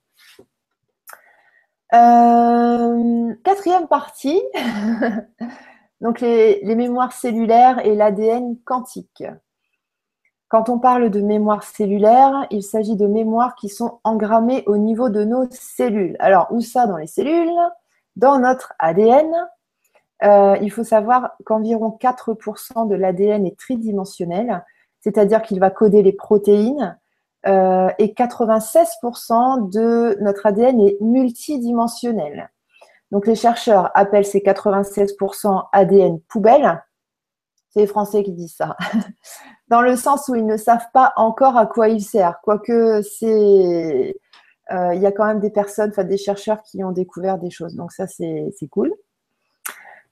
Euh, quatrième partie, donc les, mémoires cellulaires et l'ADN quantique. Quand on parle de mémoire cellulaire, il s'agit de mémoires qui sont engrammées au niveau de nos cellules. Alors, où ça dans les cellules? Dans notre ADN. Euh, il faut savoir qu'environ 4% de l'ADN est tridimensionnel, c'est-à-dire qu'il va coder les protéines, euh, et 96% de notre ADN est multidimensionnel. Donc les chercheurs appellent ces 96% ADN poubelle. C'est les Français qui disent ça. Dans le sens où ils ne savent pas encore à quoi il sert. Quoique c'est, euh, il y a quand même des personnes, des chercheurs qui ont découvert des choses. Donc ça c'est cool.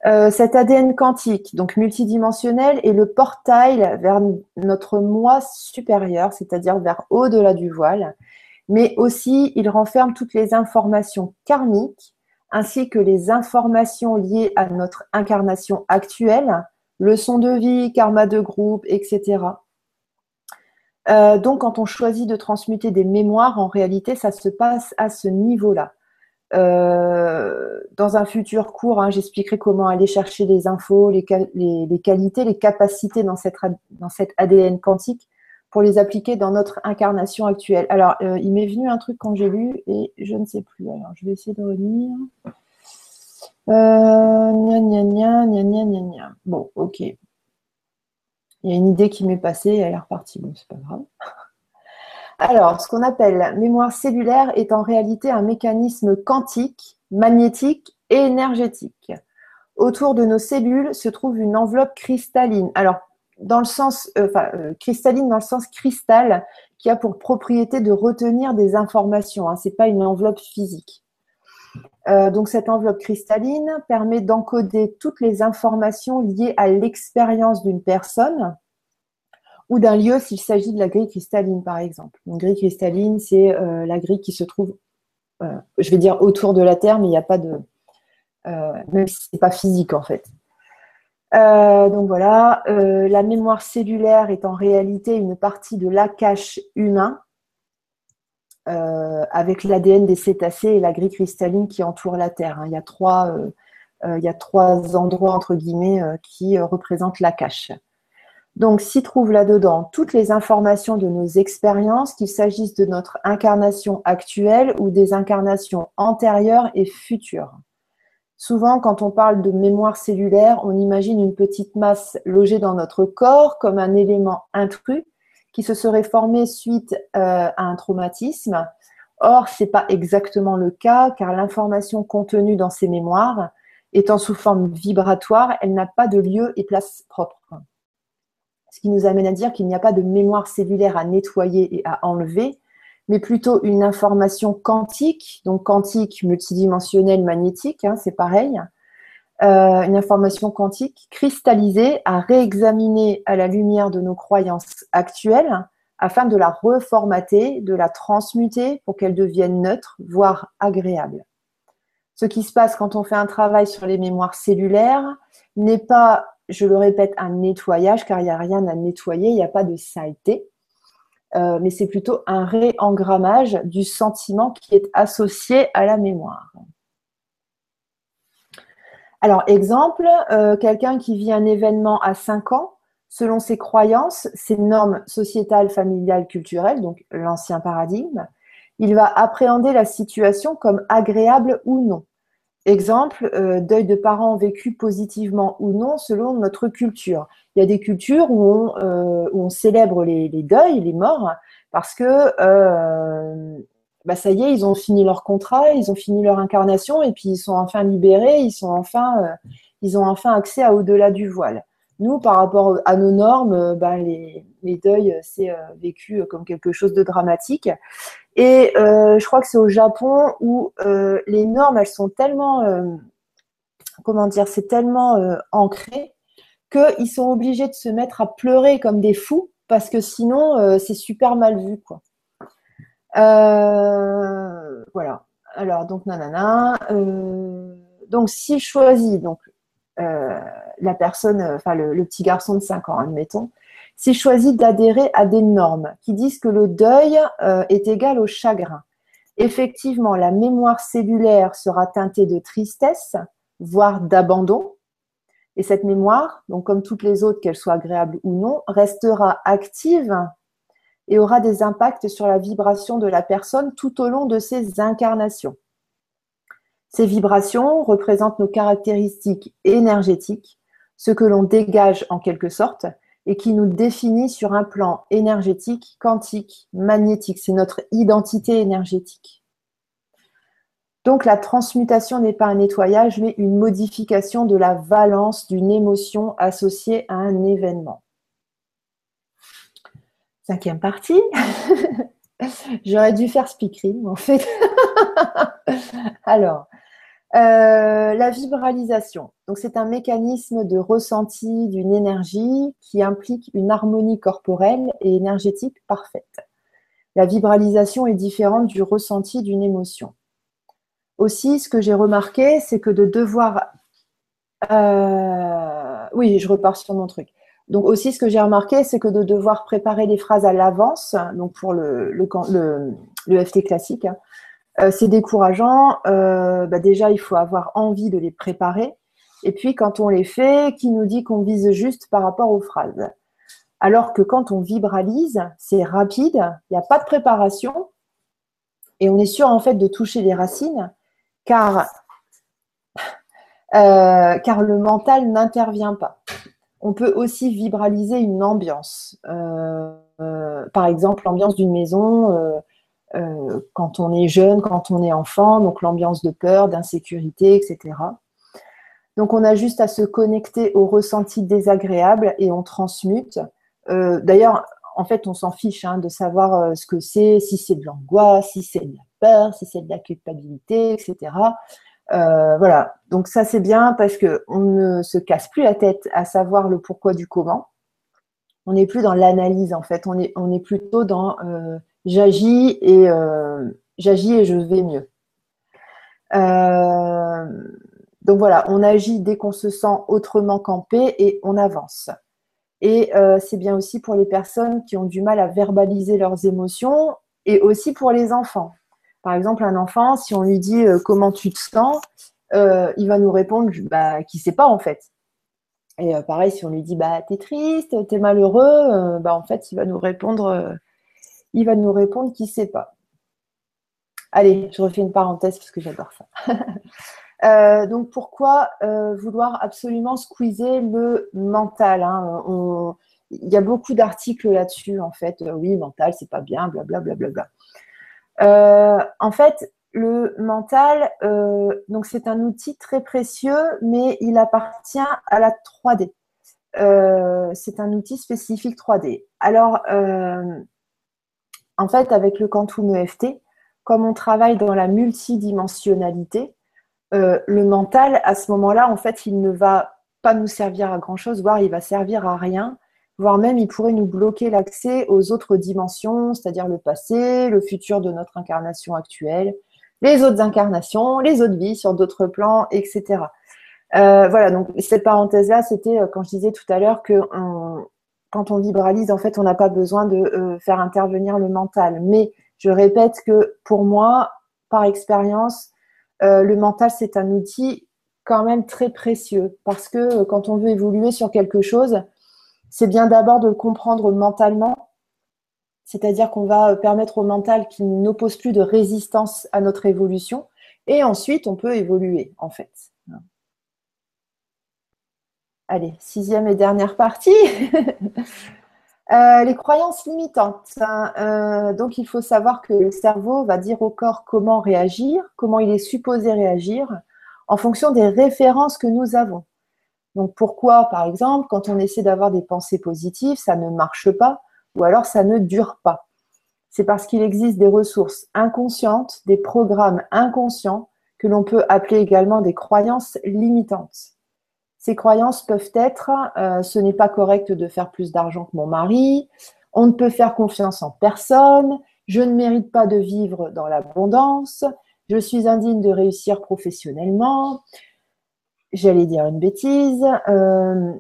Euh, cet ADN quantique, donc multidimensionnel, est le portail vers notre moi supérieur, c'est-à-dire vers au-delà du voile, mais aussi il renferme toutes les informations karmiques ainsi que les informations liées à notre incarnation actuelle, leçons de vie, karma de groupe, etc. Euh, donc, quand on choisit de transmuter des mémoires, en réalité, ça se passe à ce niveau-là. Euh, dans un futur court, hein, j'expliquerai comment aller chercher les infos, les, qualités, les capacités dans cette, dans cette ADN quantique pour les appliquer dans notre incarnation actuelle. Alors, euh, il m'est venu un truc quand j'ai lu et je ne sais plus. Alors, je vais essayer de revenir. Euh, Bon, ok. Il y a une idée qui m'est passée, elle est repartie. Bon, c'est pas grave. Alors, ce qu'on appelle mémoire cellulaire est en réalité un mécanisme quantique, magnétique et énergétique. Autour de nos cellules se trouve une enveloppe cristalline. Alors, dans le sens, euh, enfin, euh, cristalline dans le sens cristal, qui a pour propriété de retenir des informations. Hein. Ce n'est pas une enveloppe physique. Euh, donc, cette enveloppe cristalline permet d'encoder toutes les informations liées à l'expérience d'une personne ou d'un lieu s'il s'agit de la grille cristalline, par exemple. Une grille cristalline, c'est la grille qui se trouve, je vais dire autour de la Terre, mais il n'y a pas de, même si ce n'est pas physique en fait. donc voilà, la mémoire cellulaire est en réalité une partie de l'ACACH humain euh, avec l'ADN des cétacés et la grille cristalline qui entoure la Terre. Hein. Il, y a trois, euh, euh, il y a trois endroits, entre guillemets, qui représentent la cache. Donc, s'y trouvent là-dedans toutes les informations de nos expériences, qu'il s'agisse de notre incarnation actuelle ou des incarnations antérieures et futures. Souvent, quand on parle de mémoire cellulaire, on imagine une petite masse logée dans notre corps comme un élément intrus qui se serait formé suite euh, à un traumatisme. Or, ce n'est pas exactement le cas, car l'information contenue dans ces mémoires, étant sous forme vibratoire, elle n'a pas de lieu et place propre. Ce qui nous amène à dire qu'il n'y a pas de mémoire cellulaire à nettoyer et à enlever, mais plutôt une information quantique, donc quantique, multidimensionnelle, magnétique, hein, c'est pareil, euh, une information quantique cristallisée à réexaminer à la lumière de nos croyances actuelles afin de la reformater, de la transmuter pour qu'elle devienne neutre, voire agréable. Ce qui se passe quand on fait un travail sur les mémoires cellulaires n'est pas, je le répète, un nettoyage, car il n'y a rien à nettoyer, il n'y a pas de saleté, euh, mais c'est plutôt un réengrammage du sentiment qui est associé à la mémoire. Alors, exemple, euh, quelqu'un qui vit un événement à 5 ans, selon ses croyances, ses normes sociétales, familiales, culturelles, donc l'ancien paradigme, il va appréhender la situation comme agréable ou non. Exemple, euh, deuil de parents vécu positivement ou non selon notre culture. Il y a des cultures où on, euh, célèbre les, deuils, les morts, parce que bah ça y est, ils ont fini leur contrat, ils ont fini leur incarnation et puis ils sont enfin libérés, ils sont enfin, euh, ils ont enfin accès à au-delà du voile. Nous, par rapport à nos normes, euh, bah, les, deuils, c'est euh, vécu comme quelque chose de dramatique. Et je crois que c'est au Japon où les normes, elles sont tellement, comment dire, c'est tellement ancré qu'ils sont obligés de se mettre à pleurer comme des fous parce que sinon, c'est super mal vu, quoi. Euh, voilà. Alors, donc, nanana. Euh, donc, s'il choisit, donc, euh, la personne, enfin, le, petit garçon de 5 ans, admettons, s'il choisit d'adhérer à des normes qui disent que le deuil est égal au chagrin, effectivement, la mémoire cellulaire sera teintée de tristesse, voire d'abandon. Et cette mémoire, donc comme toutes les autres, qu'elles soient agréables ou non, restera active et aura des impacts sur la vibration de la personne tout au long de ses incarnations. Ces vibrations représentent nos caractéristiques énergétiques, ce que l'on dégage en quelque sorte, et qui nous définit sur un plan énergétique, quantique, magnétique. C'est notre identité énergétique. Donc la transmutation n'est pas un nettoyage, mais une modification de la valence d'une émotion associée à un événement. Cinquième partie. J'aurais dû faire speaking en fait. Alors, euh, la vibralisation. Donc, c'est un mécanisme de ressenti d'une énergie qui implique une harmonie corporelle et énergétique parfaite. La vibralisation est différente du ressenti d'une émotion. Aussi, ce que j'ai remarqué, c'est que de devoir. Euh, oui, je repars sur mon truc. Donc aussi, ce que j'ai remarqué, c'est que de devoir préparer les phrases à l'avance, donc pour le, le, FT classique, hein, euh, c'est décourageant. Euh, bah déjà, il faut avoir envie de les préparer. Et puis, quand on les fait, qui nous dit qu'on vise juste par rapport aux phrases? Alors que quand on vibralise, c'est rapide, il n'y a pas de préparation, et on est sûr en fait de toucher les racines, car, euh, car le mental n'intervient pas on peut aussi vibraliser une ambiance. Euh, euh, par exemple, l'ambiance d'une maison euh, quand on est jeune, quand on est enfant, donc l'ambiance de peur, d'insécurité, etc. Donc on a juste à se connecter au ressenti désagréable et on transmute. D'ailleurs, en fait, on s'en fiche hein, de savoir ce que c'est, si c'est de l'angoisse, si c'est de la peur, si c'est de la culpabilité, etc. Euh, voilà, donc ça c'est bien parce qu'on ne se casse plus la tête à savoir le pourquoi du comment. On n'est plus dans l'analyse en fait. On est, on est plutôt dans euh, j'agis et euh, j'agis et je vais mieux. donc voilà, on agit dès qu'on se sent autrement campé et on avance. Et c'est bien aussi pour les personnes qui ont du mal à verbaliser leurs émotions et aussi pour les enfants. Par exemple, un enfant, si on lui dit comment tu te sens, il va nous répondre bah, qu'il ne sait pas en fait. Et euh, pareil, si on lui dit bah t'es triste, t'es malheureux, euh, bah en fait il va nous répondre, euh, il va nous répondre sait pas. Allez, je refais une parenthèse parce que j'adore ça. donc pourquoi vouloir absolument squeezer le mental hein Il y a beaucoup d'articles là-dessus en fait. oui, mental, c'est pas bien, blablabla. Bla, bla, bla, en fait, le mental, euh, donc c'est un outil très précieux, mais il appartient à la 3D. Euh, c'est un outil spécifique 3D. Alors, euh, en fait, avec le Quantum EFT, comme on travaille dans la multidimensionnalité, le mental, à ce moment-là, en fait, il ne va pas nous servir à grand-chose, voire il va servir à rien, voire même il pourrait nous bloquer l'accès aux autres dimensions, c'est-à-dire le passé, le futur de notre incarnation actuelle, les autres incarnations, les autres vies sur d'autres plans, etc. Euh, voilà, donc cette parenthèse-là, c'était euh, quand je disais tout à l'heure que quand on vibralise, en fait, on n'a pas besoin de euh, faire intervenir le mental. Mais je répète que pour moi, par expérience, le mental, c'est un outil quand même très précieux parce que quand on veut évoluer sur quelque chose, c'est bien d'abord de le comprendre mentalement c'est-à-dire qu'on va permettre au mental qu'il n'oppose plus de résistance à notre évolution, et ensuite on peut évoluer en fait. Allez, sixième et dernière partie. Euh, les croyances limitantes. Hein. Euh, donc il faut savoir que le cerveau va dire au corps comment réagir, comment il est supposé réagir, en fonction des références que nous avons. Donc pourquoi, par exemple, quand on essaie d'avoir des pensées positives, ça ne marche pas ou alors ça ne dure pas? C'est parce qu'il existe des ressources inconscientes, des programmes inconscients que l'on peut appeler également des croyances limitantes. Ces croyances peuvent être euh, ce n'est pas correct de faire plus d'argent que mon mari, on ne peut faire confiance en personne, je ne mérite pas de vivre dans l'abondance, je suis indigne de réussir professionnellement, j'allais dire une bêtise. Euh,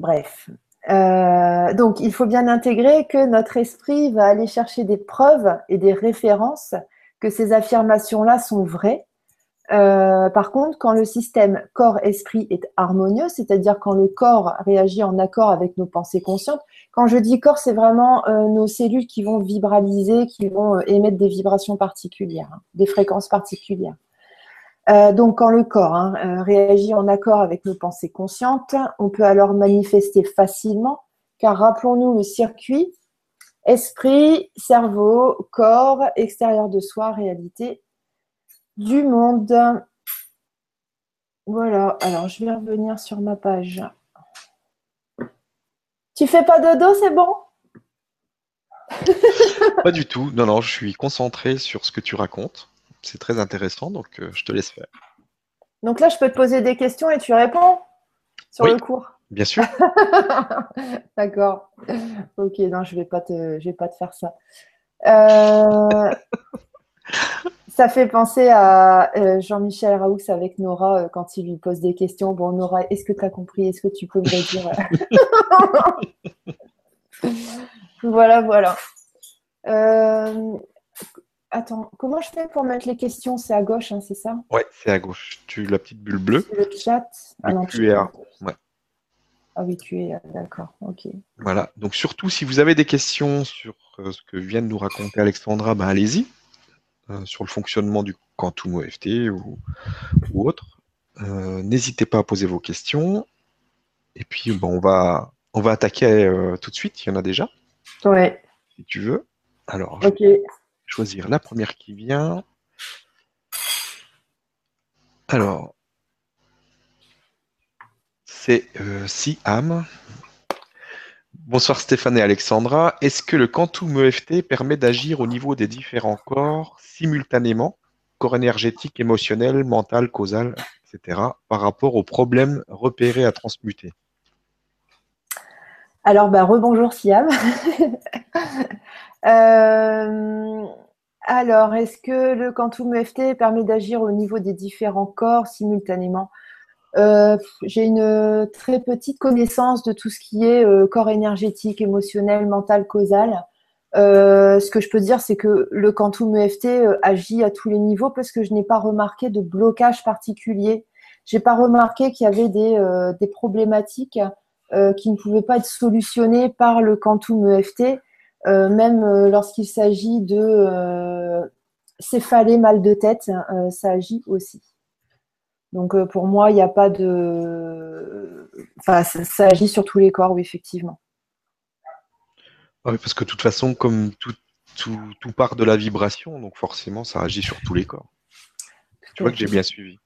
bref, euh, donc, il faut bien intégrer que notre esprit va aller chercher des preuves et des références que ces affirmations-là sont vraies. Euh, par contre, quand le système corps-esprit est harmonieux, c'est-à-dire quand le corps réagit en accord avec nos pensées conscientes, quand je dis corps, c'est vraiment nos cellules qui vont vibraliser, qui vont émettre des vibrations particulières, hein, des fréquences particulières. Euh, donc, quand le corps hein, euh, réagit en accord avec nos pensées conscientes, on peut alors manifester facilement, car rappelons-nous le circuit esprit, cerveau, corps, extérieur de soi, réalité du monde. Voilà, alors je vais revenir sur ma page. Tu fais pas de dos, c'est bon? Pas du tout. Non, non, je suis concentré sur ce que tu racontes c'est très intéressant, donc euh, je te laisse faire. Donc là, je peux te poser des questions et tu réponds sur le cours. Bien sûr. D'accord. Ok, non, je ne vais, pas te, vais pas te faire ça. Euh, ça fait penser à euh, Jean-Michel Raoux avec Nora quand il lui pose des questions. Bon, Nora, est-ce que tu as compris? Est-ce que tu peux me dire? Voilà, voilà. Attends, comment je fais pour mettre les questions? C'est à gauche, hein, c'est ça? Ouais, c'est à gauche. Tu la petite bulle bleue. Le chat. Ah non, QR. Ouais. Ah oui, tu es d'accord. Ok. Voilà. Donc surtout, si vous avez des questions sur euh, ce que vient de nous raconter Alexandra, ben, allez-y. Euh, sur le fonctionnement du Quantum OFT ou, ou autre. Euh, n'hésitez pas à poser vos questions. Et puis, bon, on va, on va attaquer tout de suite. Il y en a déjà. Ouais. Si tu veux. Alors. Ok choisir la première qui vient. Alors, c'est euh, Siam. Bonsoir Stéphane et Alexandra. Est-ce que le Quantum EFT permet d'agir au niveau des différents corps simultanément, corps énergétique, émotionnel, mental, causal, etc., par rapport aux problèmes repérés à transmuter? Alors, bah, rebonjour Siam. Euh, alors, est-ce que le quantum EFT permet d'agir au niveau des différents corps simultanément? Euh, J'ai une très petite connaissance de tout ce qui est euh, corps énergétique, émotionnel, mental, causal. ce que je peux dire, c'est que le quantum EFT agit à tous les niveaux parce que je n'ai pas remarqué de blocage particulier. J'ai pas remarqué qu'il y avait des, des problématiques qui ne pouvaient pas être solutionnés par le quantum EFT, même euh, lorsqu'il s'agit de céphalée, mal de tête, ça agit aussi. Donc pour moi, il n'y a pas de. Enfin, ça, agit sur tous les corps, oui, effectivement. Ah oui, parce que de toute façon, comme tout, tout, tout, part de la vibration, donc forcément, ça agit sur tous les corps. Tu vois que j'ai bien suivi.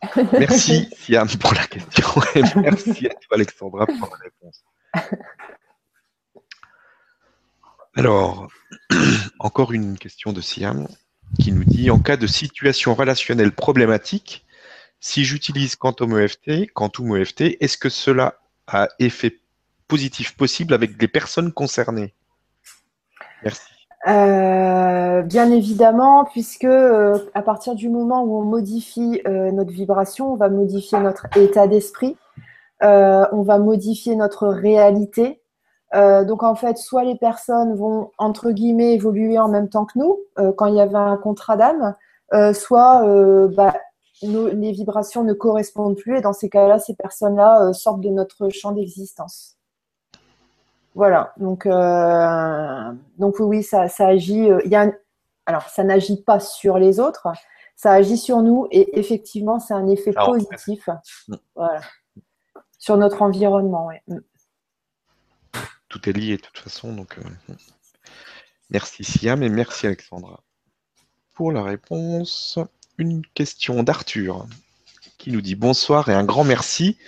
Merci Siam pour la question et merci à toi Alexandra pour la réponse. Alors, encore une question de Siam qui nous dit en cas de situation relationnelle problématique, si j'utilise Quantum EFT, Quantum EFT, est-ce que cela a effet positif possible avec les personnes concernées? Merci. Euh, bien évidemment, puisque euh, à partir du moment où on modifie euh, notre vibration, on va modifier notre état d'esprit, on va modifier notre réalité. donc en fait, soit les personnes vont entre guillemets évoluer en même temps que nous, quand il y avait un contrat d'âme, soit bah, les vibrations ne correspondent plus et dans ces cas-là, ces personnes-là sortent de notre champ d'existence. Voilà, donc, euh, donc oui, ça, ça agit. Euh, il y a alors, ça n'agit pas sur les autres, ça agit sur nous et effectivement, c'est un effet positif voilà, sur notre environnement. Mm. Tout est lié de toute façon. Donc, euh, mm. merci Siam et merci Alexandra. Pour la réponse, une question d'Arthur qui nous dit bonsoir et un grand merci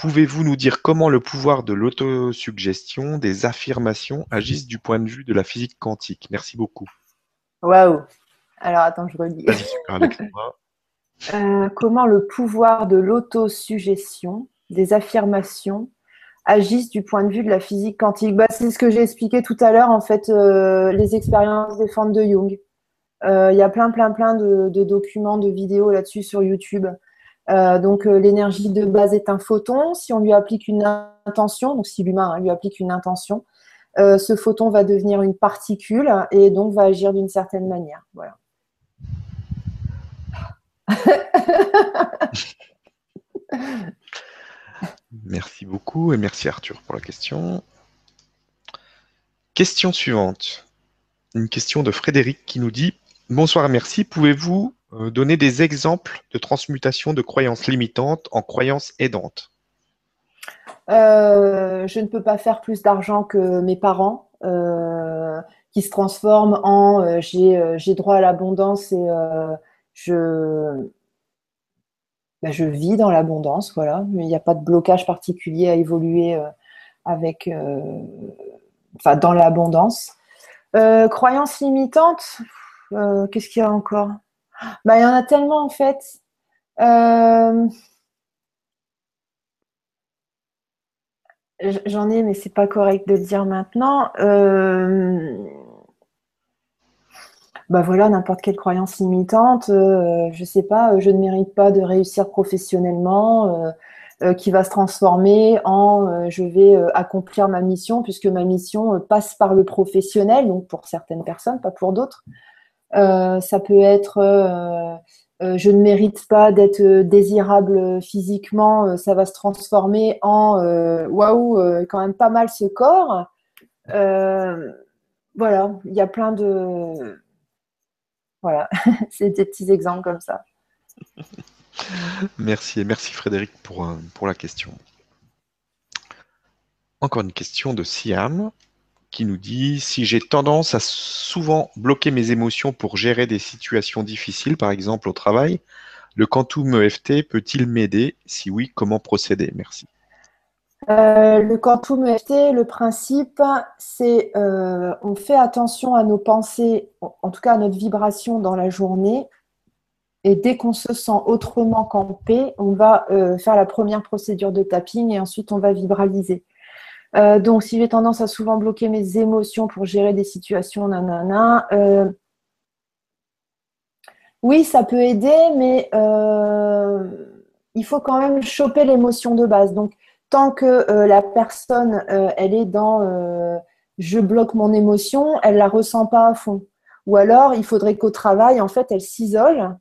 Pouvez-vous nous dire comment le pouvoir de l'autosuggestion, des affirmations agissent du point de vue de la physique quantique? Merci beaucoup. Waouh Alors attends, je relis. euh, comment le pouvoir de l'autosuggestion, des affirmations, agissent du point de vue de la physique quantique bah, C'est ce que j'ai expliqué tout à l'heure, en fait, euh, les expériences des fentes de Jung. Euh, il y a plein, plein, plein de, documents, de vidéos là-dessus sur YouTube. Euh, donc l'énergie de base est un photon. Si on lui applique une intention, donc si l'humain hein, lui applique une intention, ce photon va devenir une particule et donc va agir d'une certaine manière. Voilà. merci beaucoup et merci Arthur pour la question. Question suivante. Une question de Frédéric qui nous dit Bonsoir et merci. Pouvez-vous euh, donner des exemples de transmutation de croyances limitantes en croyances aidantes? Euh, Je ne peux pas faire plus d'argent que mes parents, euh, qui se transforment en j'ai droit à l'abondance et je, ben, je vis dans l'abondance, voilà. Il n'y a pas de blocage particulier à évoluer avec, enfin, dans l'abondance. croyances limitantes, qu'est-ce qu'il y a encore? Bah, il y en a tellement en fait. Euh, j'en ai, mais c'est pas correct de le dire maintenant. Euh, bah voilà, n'importe quelle croyance limitante, euh, je sais pas, je ne mérite pas de réussir professionnellement, qui va se transformer en je vais accomplir ma mission, puisque ma mission passe par le professionnel, donc pour certaines personnes, pas pour d'autres. Euh, ça peut être euh, euh, je ne mérite pas d'être désirable physiquement, ça va se transformer en waouh, quand même pas mal ce corps. voilà, il y a plein de. Voilà, c'est des petits exemples comme ça. Merci et merci Frédéric pour, pour la question. Encore une question de Siam qui nous dit si j'ai tendance à souvent bloquer mes émotions pour gérer des situations difficiles, par exemple au travail, le Quantum EFT peut-il m'aider? Si oui, comment procéder? Merci. Euh, le Quantum EFT, le principe, c'est euh, on fait attention à nos pensées, en tout cas à notre vibration dans la journée, Et dès qu'on se sent autrement qu'en paix, on va euh, faire la première procédure de tapping et ensuite on va vibraliser. Donc, si j'ai tendance à souvent bloquer mes émotions pour gérer des situations, nanana, oui, ça peut aider, mais il faut quand même choper l'émotion de base. Donc, tant que la personne, elle est dans je bloque mon émotion, elle la ressent pas à fond. Ou alors, il faudrait qu'au travail, en fait, elle s'isole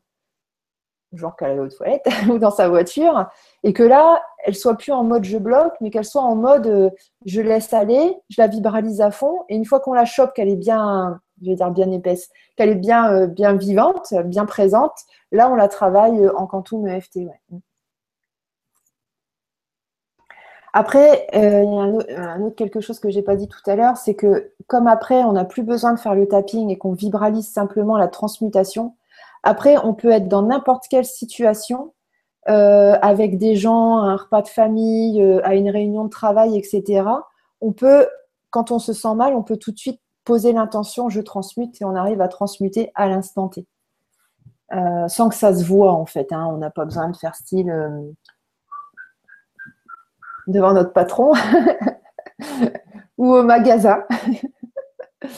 genre qu'elle est aux toilettes ou dans sa voiture, et que là, elle soit plus en mode je bloque, mais qu'elle soit en mode euh, je laisse aller, je la vibralise à fond, et une fois qu'on la chope, qu'elle est bien, je vais dire bien épaisse, qu'elle est bien, euh, bien vivante, bien présente, là, on la travaille euh, en quantum EFT. Après, il y a un autre, quelque chose que j'ai pas dit tout à l'heure, c'est que comme après, on n'a plus besoin de faire le tapping et qu'on vibralise simplement la transmutation, après, on peut être dans n'importe quelle situation, euh, avec des gens, un repas de famille, euh, à une réunion de travail, etc. On peut, quand on se sent mal, on peut tout de suite poser l'intention je transmute et on arrive à transmuter à l'instant T. Euh, sans que ça se voit en fait. Hein. On n'a pas besoin de faire style devant notre patron ou au magasin.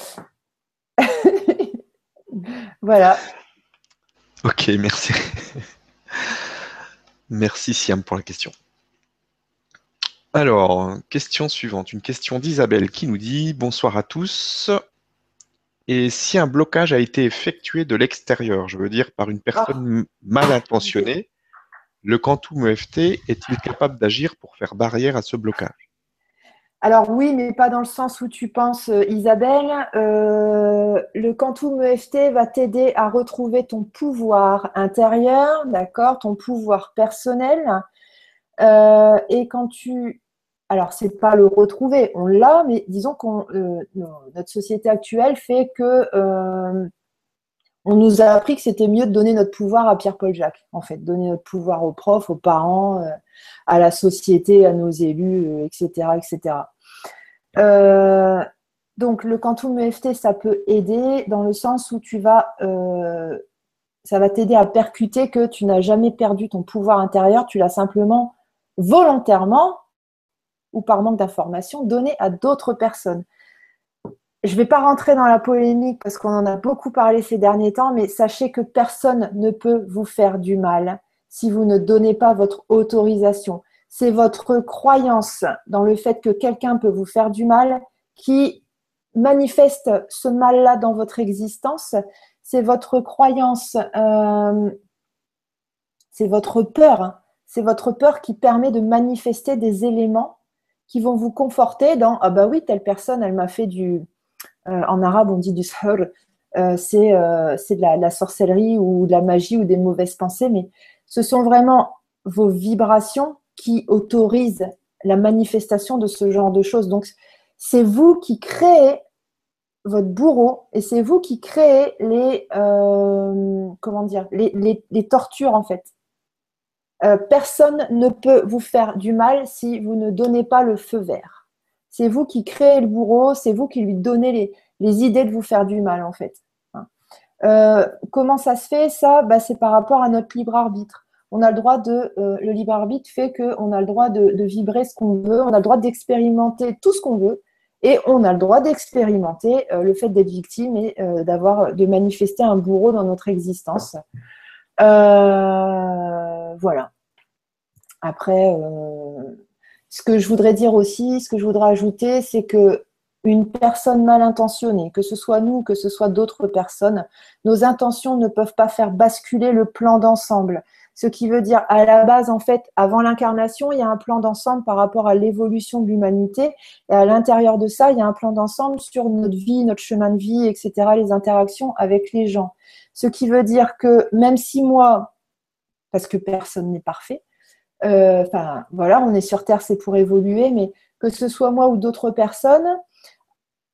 voilà. Ok, merci. merci Siam pour la question. Alors, question suivante, une question d'Isabelle qui nous dit Bonsoir à tous. Et si un blocage a été effectué de l'extérieur, je veux dire par une personne ah. mal intentionnée, le quantum EFT est-il capable d'agir pour faire barrière à ce blocage? Alors oui, mais pas dans le sens où tu penses, euh, Isabelle. Euh, le Quantum EFT va t'aider à retrouver ton pouvoir intérieur, d'accord, ton pouvoir personnel. Euh, et quand tu, alors c'est pas le retrouver, on l'a, mais disons qu'on notre société actuelle fait que on nous a appris que c'était mieux de donner notre pouvoir à Pierre-Paul Jacques, en fait, donner notre pouvoir aux profs, aux parents, à la société, à nos élus, etc., etc. Euh, donc le quantum EFT, ça peut aider dans le sens où tu vas, euh, ça va t'aider à percuter que tu n'as jamais perdu ton pouvoir intérieur, tu l'as simplement volontairement ou par manque d'information donné à d'autres personnes. Je ne vais pas rentrer dans la polémique parce qu'on en a beaucoup parlé ces derniers temps, mais sachez que personne ne peut vous faire du mal si vous ne donnez pas votre autorisation c'est votre croyance dans le fait que quelqu'un peut vous faire du mal qui manifeste ce mal-là dans votre existence. C'est votre croyance, euh, c'est votre peur. C'est votre peur qui permet de manifester des éléments qui vont vous conforter dans ah bah oui telle personne elle m'a fait du en arabe on dit du shr euh, c'est de la, sorcellerie ou de la magie ou des mauvaises pensées mais ce sont vraiment vos vibrations qui autorise la manifestation de ce genre de choses. Donc, c'est vous qui créez votre bourreau et c'est vous qui créez les, euh, comment dire, les, tortures en fait. Euh, personne ne peut vous faire du mal si vous ne donnez pas le feu vert. C'est vous qui créez le bourreau, c'est vous qui lui donnez les, idées de vous faire du mal en fait. Hein. Euh, comment ça se fait? Ça, bah, c'est par rapport à notre libre arbitre on a le droit de, euh, le libre arbitre fait qu'on a le droit de, vibrer ce qu'on veut, on a le droit d'expérimenter tout ce qu'on veut, et on a le droit d'expérimenter euh, le fait d'être victime et d'avoir, de manifester un bourreau dans notre existence. voilà. Après, ce que je voudrais dire aussi, ce que je voudrais ajouter, c'est que une personne mal intentionnée, que ce soit nous, que ce soit d'autres personnes, nos intentions ne peuvent pas faire basculer le plan d'ensemble. Ce qui veut dire, à la base, en fait, avant l'incarnation, il y a un plan d'ensemble par rapport à l'évolution de l'humanité. Et à l'intérieur de ça, il y a un plan d'ensemble sur notre vie, notre chemin de vie, etc., les interactions avec les gens. Ce qui veut dire que même si moi, parce que personne n'est parfait, enfin voilà, on est sur Terre, c'est pour évoluer, mais que ce soit moi ou d'autres personnes,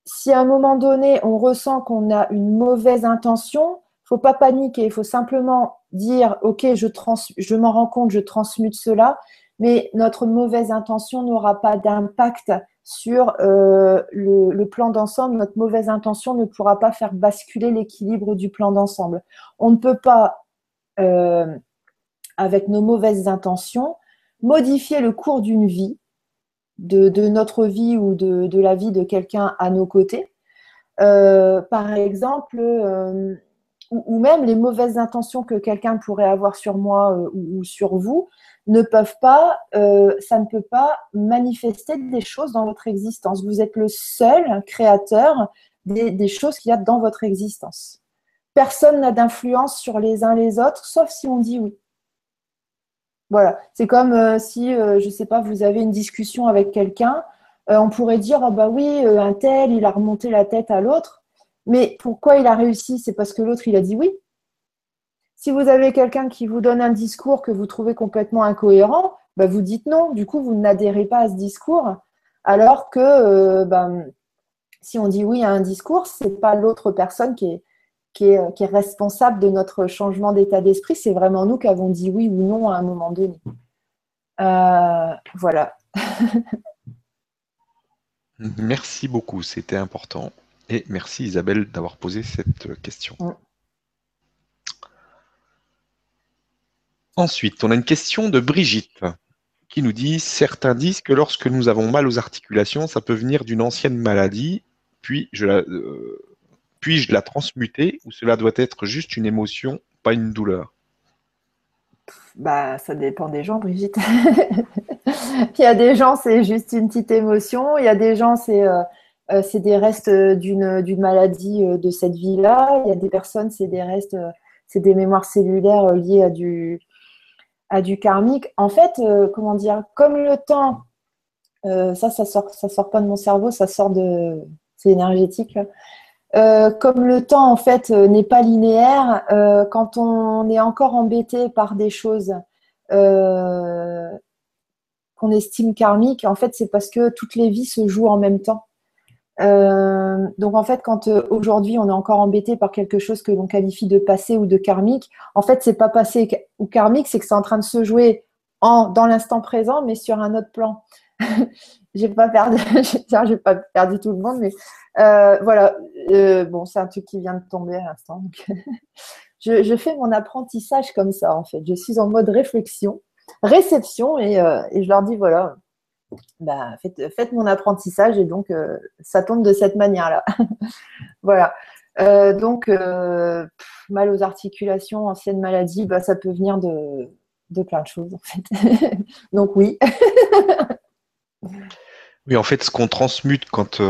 si à un moment donné on ressent qu'on a une mauvaise intention, faut pas paniquer, il faut simplement dire ok, je, m'en rends compte, je transmute cela, mais notre mauvaise intention n'aura pas d'impact sur euh, le, plan d'ensemble. Notre mauvaise intention ne pourra pas faire basculer l'équilibre du plan d'ensemble. On ne peut pas avec nos mauvaises intentions, modifier le cours d'une vie, de, notre vie ou de, la vie de quelqu'un à nos côtés. par exemple, ou, même les mauvaises intentions que quelqu'un pourrait avoir sur moi ou, sur vous, ne peuvent pas, euh, ça ne peut pas manifester des choses dans votre existence. Vous êtes le seul créateur des, choses qu'il y a dans votre existence. Personne n'a d'influence sur les uns les autres, sauf si on dit oui. Voilà, c'est comme euh, si, euh, je ne sais pas, vous avez une discussion avec quelqu'un, on pourrait dire, ah bah oui, un tel, il a remonté la tête à l'autre, mais pourquoi il a réussi? C'est parce que l'autre, il a dit oui. Si vous avez quelqu'un qui vous donne un discours que vous trouvez complètement incohérent, bah, vous dites non. Du coup, vous n'adhérez pas à ce discours. Alors que euh, bah, si on dit oui à un discours, ce n'est pas l'autre personne qui est, qui, est, qui est, responsable de notre changement d'état d'esprit. C'est vraiment nous qui avons dit oui ou non à un moment donné. Euh, voilà. merci beaucoup, c'était important. Et merci Isabelle d'avoir posé cette question. Mm. Ensuite, on a une question de Brigitte qui nous dit Certains disent que lorsque nous avons mal aux articulations, ça peut venir d'une ancienne maladie, puis je la, euh, puis-je la transmuter ou cela doit être juste une émotion, pas une douleur? Bah, ça dépend des gens, Brigitte. il y a des gens, c'est juste une petite émotion. Il y a des gens, c'est euh, euh, des restes d'une maladie de cette vie-là. Il y a des personnes, c'est des restes, c'est des mémoires cellulaires liées à du, à karmique. En fait, euh, comment dire, comme le temps, euh, ça, ça sort, ça sort pas de mon cerveau, ça sort de, c'est énergétique. Euh, comme le temps en fait n'est pas linéaire, quand on est encore embêté par des choses qu'on estime karmiques, en fait, c'est parce que toutes les vies se jouent en même temps. Euh, donc en fait, quand euh, aujourd'hui on est encore embêté par quelque chose que l'on qualifie de passé ou de karmique, en fait c'est pas passé ou karmique, c'est que c'est en train de se jouer dans l'instant présent, mais sur un autre plan. j'ai pas perdu, j'ai pas perdu tout le monde, mais euh, voilà. bon, c'est un truc qui vient de tomber à l'instant. je, fais mon apprentissage comme ça en fait. Je suis en mode réflexion, réception et, et je leur dis voilà bah, faites, mon apprentissage et donc euh, ça tombe de cette manière-là. voilà. Euh, donc, euh, mal aux articulations, ancienne maladie, bah, ça peut venir de, plein de choses en fait. donc oui. Oui, en fait, ce qu'on transmute quand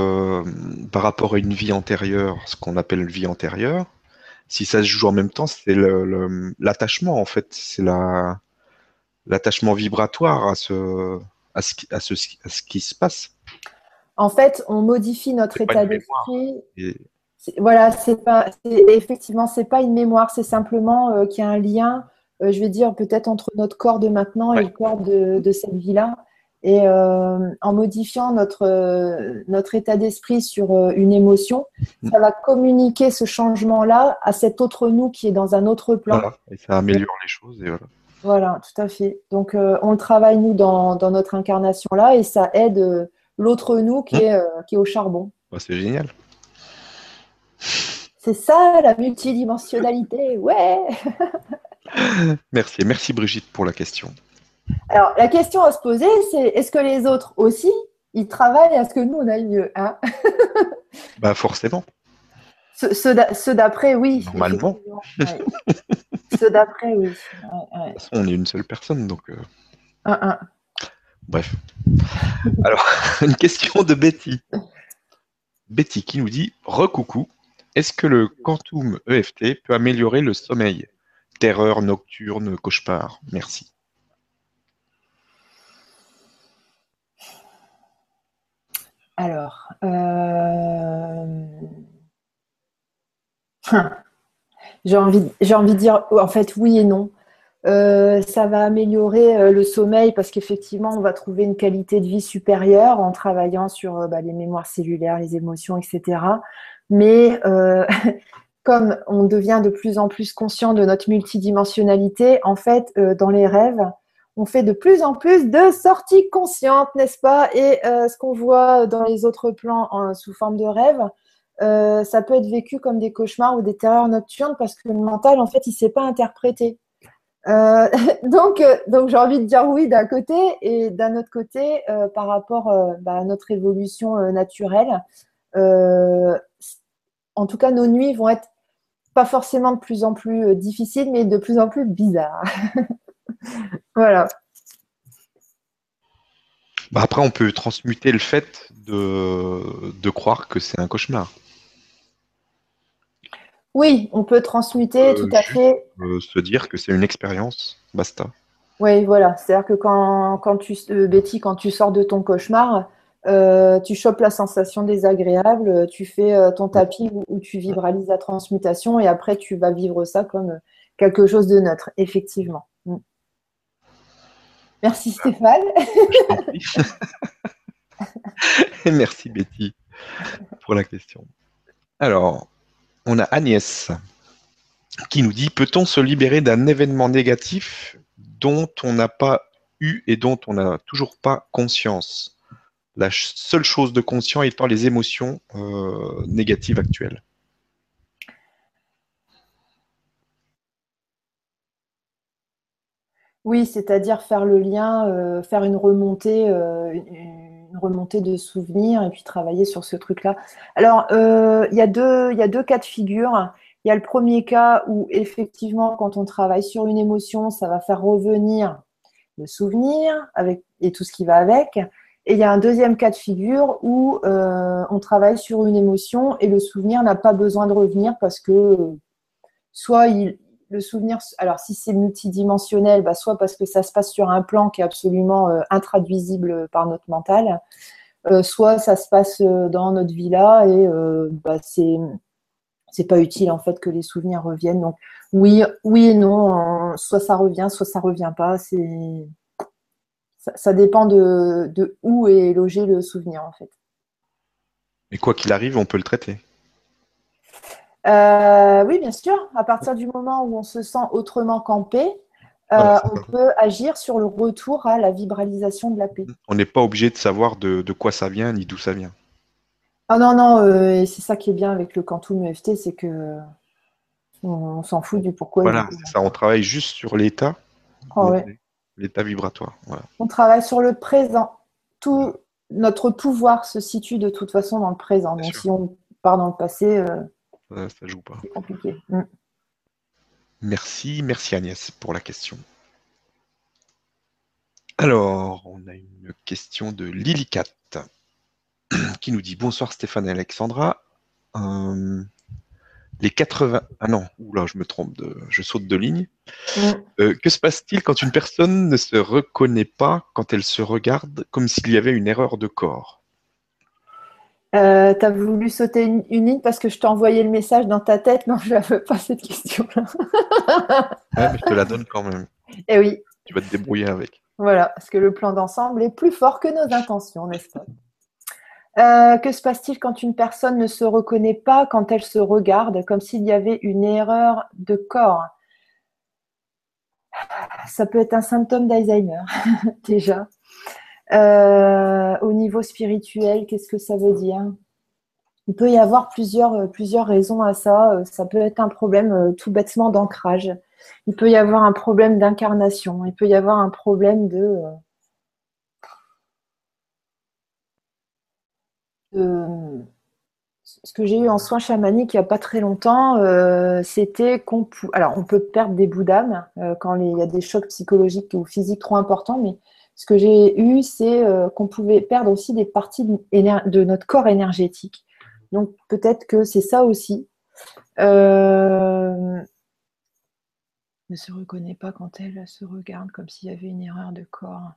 par rapport à une vie antérieure, ce qu'on appelle une vie antérieure, si ça se joue en même temps, c'est l'attachement en fait, c'est l'attachement vibratoire à ce à ce, qui se passe. En fait, on modifie notre état d'esprit. Voilà, c'est pas effectivement c'est pas une mémoire, c'est simplement euh, qu'il y a un lien, euh, je vais dire peut-être entre notre corps de maintenant et le corps de, cette vie-là. Et euh, en modifiant notre, notre état d'esprit sur une émotion, mm. ça va communiquer ce changement-là à cet autre nous qui est dans un autre plan. et ça améliore les choses. Et voilà. Voilà, tout à fait. Donc, euh, on le travaille, nous, dans, notre incarnation-là, et ça aide euh, l'autre nous qui, mmh. est, euh, qui est au charbon. Bah, c'est génial. C'est ça, la multidimensionnalité, ouais Merci, merci Brigitte pour la question. Alors, la question à se poser, c'est est-ce que les autres aussi, ils travaillent à ce que nous, on aille mieux hein? Bah forcément. Ceux d'après, oui. Normalement. Ceux d'après, oui. De toute façon, on est une seule personne, donc. Euh, bref. Alors, une question de Betty. Betty qui nous dit Recoucou, est-ce que le Quantum EFT peut améliorer le sommeil? Terreur nocturne, cauchemar Merci. Alors, euh... J'ai envie, de dire, en fait, oui et non. Euh, ça va améliorer euh, le sommeil parce qu'effectivement, on va trouver une qualité de vie supérieure en travaillant sur bah, les mémoires cellulaires, les émotions, etc. Mais comme on devient de plus en plus conscient de notre multidimensionnalité, en fait, dans les rêves, on fait de plus en plus de sorties conscientes, n'est-ce pas? Et ce qu'on voit dans les autres plans sous forme de rêve, euh, ça peut être vécu comme des cauchemars ou des terreurs nocturnes parce que le mental, en fait, il ne sait pas interpréter. donc, donc j'ai envie de dire oui d'un côté et d'un autre côté, par rapport bah, à notre évolution naturelle, en tout cas, nos nuits vont être pas forcément de plus en plus difficiles, mais de plus en plus bizarres. voilà. Bah, après, on peut transmuter le fait de, de croire que c'est un cauchemar. Oui, on peut transmuter, euh, tout à fait. Euh, se dire que c'est une expérience, basta. Oui, voilà. C'est-à-dire que quand, quand tu, euh, Betty, quand tu sors de ton cauchemar, tu chopes la sensation désagréable, tu fais ton tapis où, tu vibralises la transmutation et après tu vas vivre ça comme quelque chose de neutre, effectivement. Merci Stéphane. Merci Betty pour la question. Alors, on a Agnès qui nous dit peut-on se libérer d'un événement négatif dont on n'a pas eu et dont on n'a toujours pas conscience? La seule chose de conscient étant les émotions euh, négatives actuelles. Oui, c'est-à-dire faire le lien, euh, faire une remontée, euh, une remontée de souvenirs et puis travailler sur ce truc-là. Alors, euh, il y, a deux, y a deux cas de figure. Il y a le premier cas où effectivement, quand on travaille sur une émotion, ça va faire revenir le souvenir avec, et tout ce qui va avec. Et il y a un deuxième cas de figure où on travaille sur une émotion et le souvenir n'a pas besoin de revenir parce que soit il, le souvenir, alors si c'est multidimensionnel, bah, soit parce que ça se passe sur un plan qui est absolument euh, intraduisible par notre mental, euh, soit ça se passe euh, dans notre villa et bah, c'est pas utile en fait que les souvenirs reviennent. Donc oui, oui et non, soit ça revient, soit ça revient pas. C'est ça, dépend de, de où est logé le souvenir en fait. Mais quoi qu'il arrive, on peut le traiter. Euh, oui, bien sûr. À partir du moment où on se sent autrement campé, euh, on peut agir sur le retour à la vibralisation de la paix. On n'est pas obligé de savoir de, quoi ça vient ni d'où ça vient. Ah non, non, euh, c'est ça qui est bien avec le Quantum EFT, c'est que on, s'en fout du pourquoi. Voilà, c'est ça, on travaille juste sur l'état, oh, l'état vibratoire. On travaille sur le présent. Tout notre pouvoir se situe de toute façon dans le présent. Donc si on part dans le passé, ça, joue pas. C'est compliqué. Mm. Merci, merci Agnès pour la question. Alors, on a une question de Lilicat qui nous dit Bonsoir Stéphane et Alexandra. Euh, les 80. Ah non, oula, je me trompe, de... je saute de ligne. Mm. Euh, que se passe-t-il quand une personne ne se reconnaît pas quand elle se regarde comme s'il y avait une erreur de corps? Euh, tu as voulu sauter une, ligne parce que je t'ai envoyé le message dans ta tête? Non, je ne veux pas cette question-là. mais je te la donne quand même. Eh oui. Tu vas te débrouiller avec. Voilà, parce que le plan d'ensemble est plus fort que nos intentions, n'est-ce pas? Euh, que se passe-t-il quand une personne ne se reconnaît pas quand elle se regarde, comme s'il y avait une erreur de corps? Ça peut être un symptôme d'Alzheimer, déjà. Euh, au niveau spirituel, qu'est-ce que ça veut dire? Il peut y avoir plusieurs, euh, plusieurs raisons à ça. Euh, ça peut être un problème tout bêtement d'ancrage. Il peut y avoir un problème d'incarnation. Il peut y avoir un problème de, ce que j'ai eu en soins chamaniques il n'y a pas très longtemps, c'était qu'on alors on peut perdre des bouts d'âme quand il y a des chocs psychologiques ou physiques trop importants, mais ce que j'ai eu, c'est euh, qu'on pouvait perdre aussi des parties de, notre corps énergétique. Donc peut-être que c'est ça aussi. Euh, ne se reconnaît pas quand elle se regarde comme s'il y avait une erreur de corps.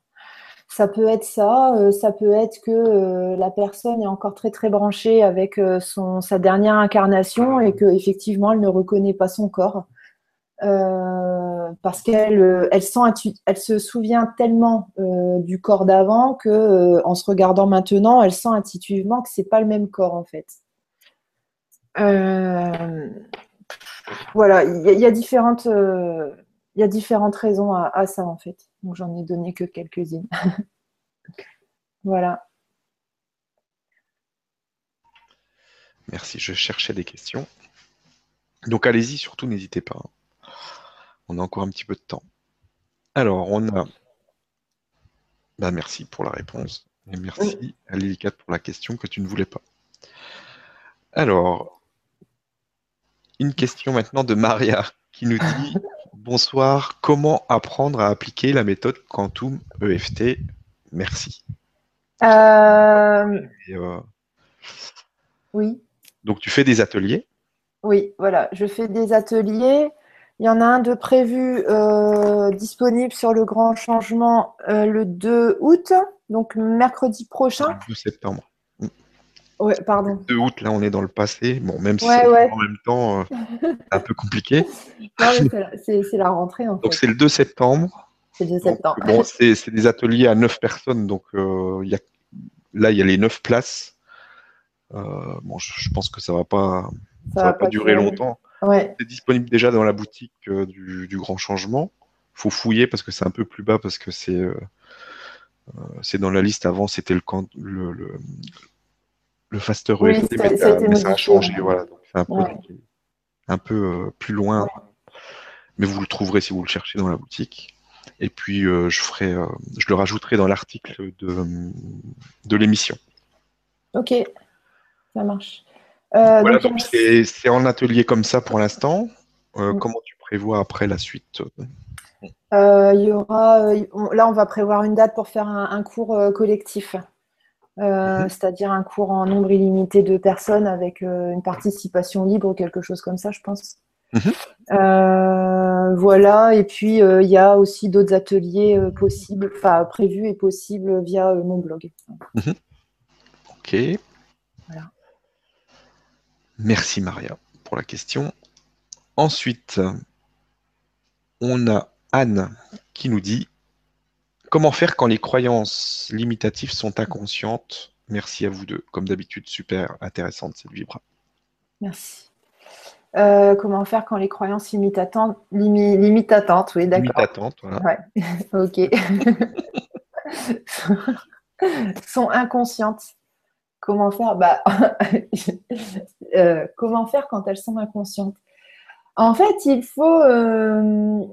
Ça peut être ça, euh, ça peut être que la personne est encore très très branchée avec sa dernière incarnation et qu'effectivement elle ne reconnaît pas son corps. Euh, parce qu'elle euh, elle sent, elle se souvient tellement euh, du corps d'avant que en se regardant maintenant, elle sent intuitivement que c'est pas le même corps en fait. voilà, il y, a différentes, il y a différentes raisons à, à ça en fait. Donc j'en ai donné que quelques-unes. voilà. Merci, je cherchais des questions. Donc allez-y, surtout n'hésitez pas. On a encore un petit peu de temps. Alors, on a. Ben, merci pour la réponse. Et merci à Lilicat pour la question que tu ne voulais pas. Alors, une question maintenant de Maria qui nous dit Bonsoir, comment apprendre à appliquer la méthode Quantum EFT Merci. Euh, euh, oui. Donc, tu fais des ateliers? Oui, voilà, je fais des ateliers. Il y en a un de prévu euh, disponible sur le grand changement le 2 août, donc mercredi prochain. Le 2 septembre. Ouais, pardon. 2 août, là, on est dans le passé. Bon, même si en même temps, c'est un peu compliqué. c'est la, rentrée. En donc, c'est le 2 septembre. C'est le 2 septembre. bon, c'est des ateliers à 9 personnes. Donc, y a là, il y a les neuf places. Euh, bon, je, pense que ça va pas, ça, va, pas, durer longtemps. C'est disponible déjà dans la boutique euh, du, Grand Changement. Faut fouiller parce que c'est un peu plus bas parce que c'est euh, c'est dans la liste. Avant, c'était le, le, le, le Faster e mais, ça, a changé. Voilà, c'est un peu, un peu plus loin. Mais vous le trouverez si vous le cherchez dans la boutique. Et puis, euh, je, ferai, euh, je le rajouterai dans l'article de, de l'émission. Ok, ça marche. Euh, voilà, donc c'est en atelier comme ça pour l'instant. Mm. Comment tu prévois après la suite Il y aura, là, on va prévoir une date pour faire un, cours collectif. Mm-hmm. c'est-à-dire un cours en nombre illimité de personnes avec une participation libre ou quelque chose comme ça, je pense. Mhm. Euh, voilà, et puis euh, il y a aussi d'autres ateliers euh, possibles, enfin prévus et possibles via mon blog. Mhm. Ok. Voilà. Merci Maria pour la question. Ensuite, on a Anne qui nous dit Comment faire quand les croyances limitatives sont inconscientes? Merci à vous deux. Comme d'habitude, super intéressante cette vibra. Merci. Euh, comment faire quand les croyances limitantes, limitatantes, oui, d'accord. Limitantes, voilà. ok. sont inconscientes. Comment faire? Bah, euh, Comment faire quand elles sont inconscientes? En fait, il faut. Euh,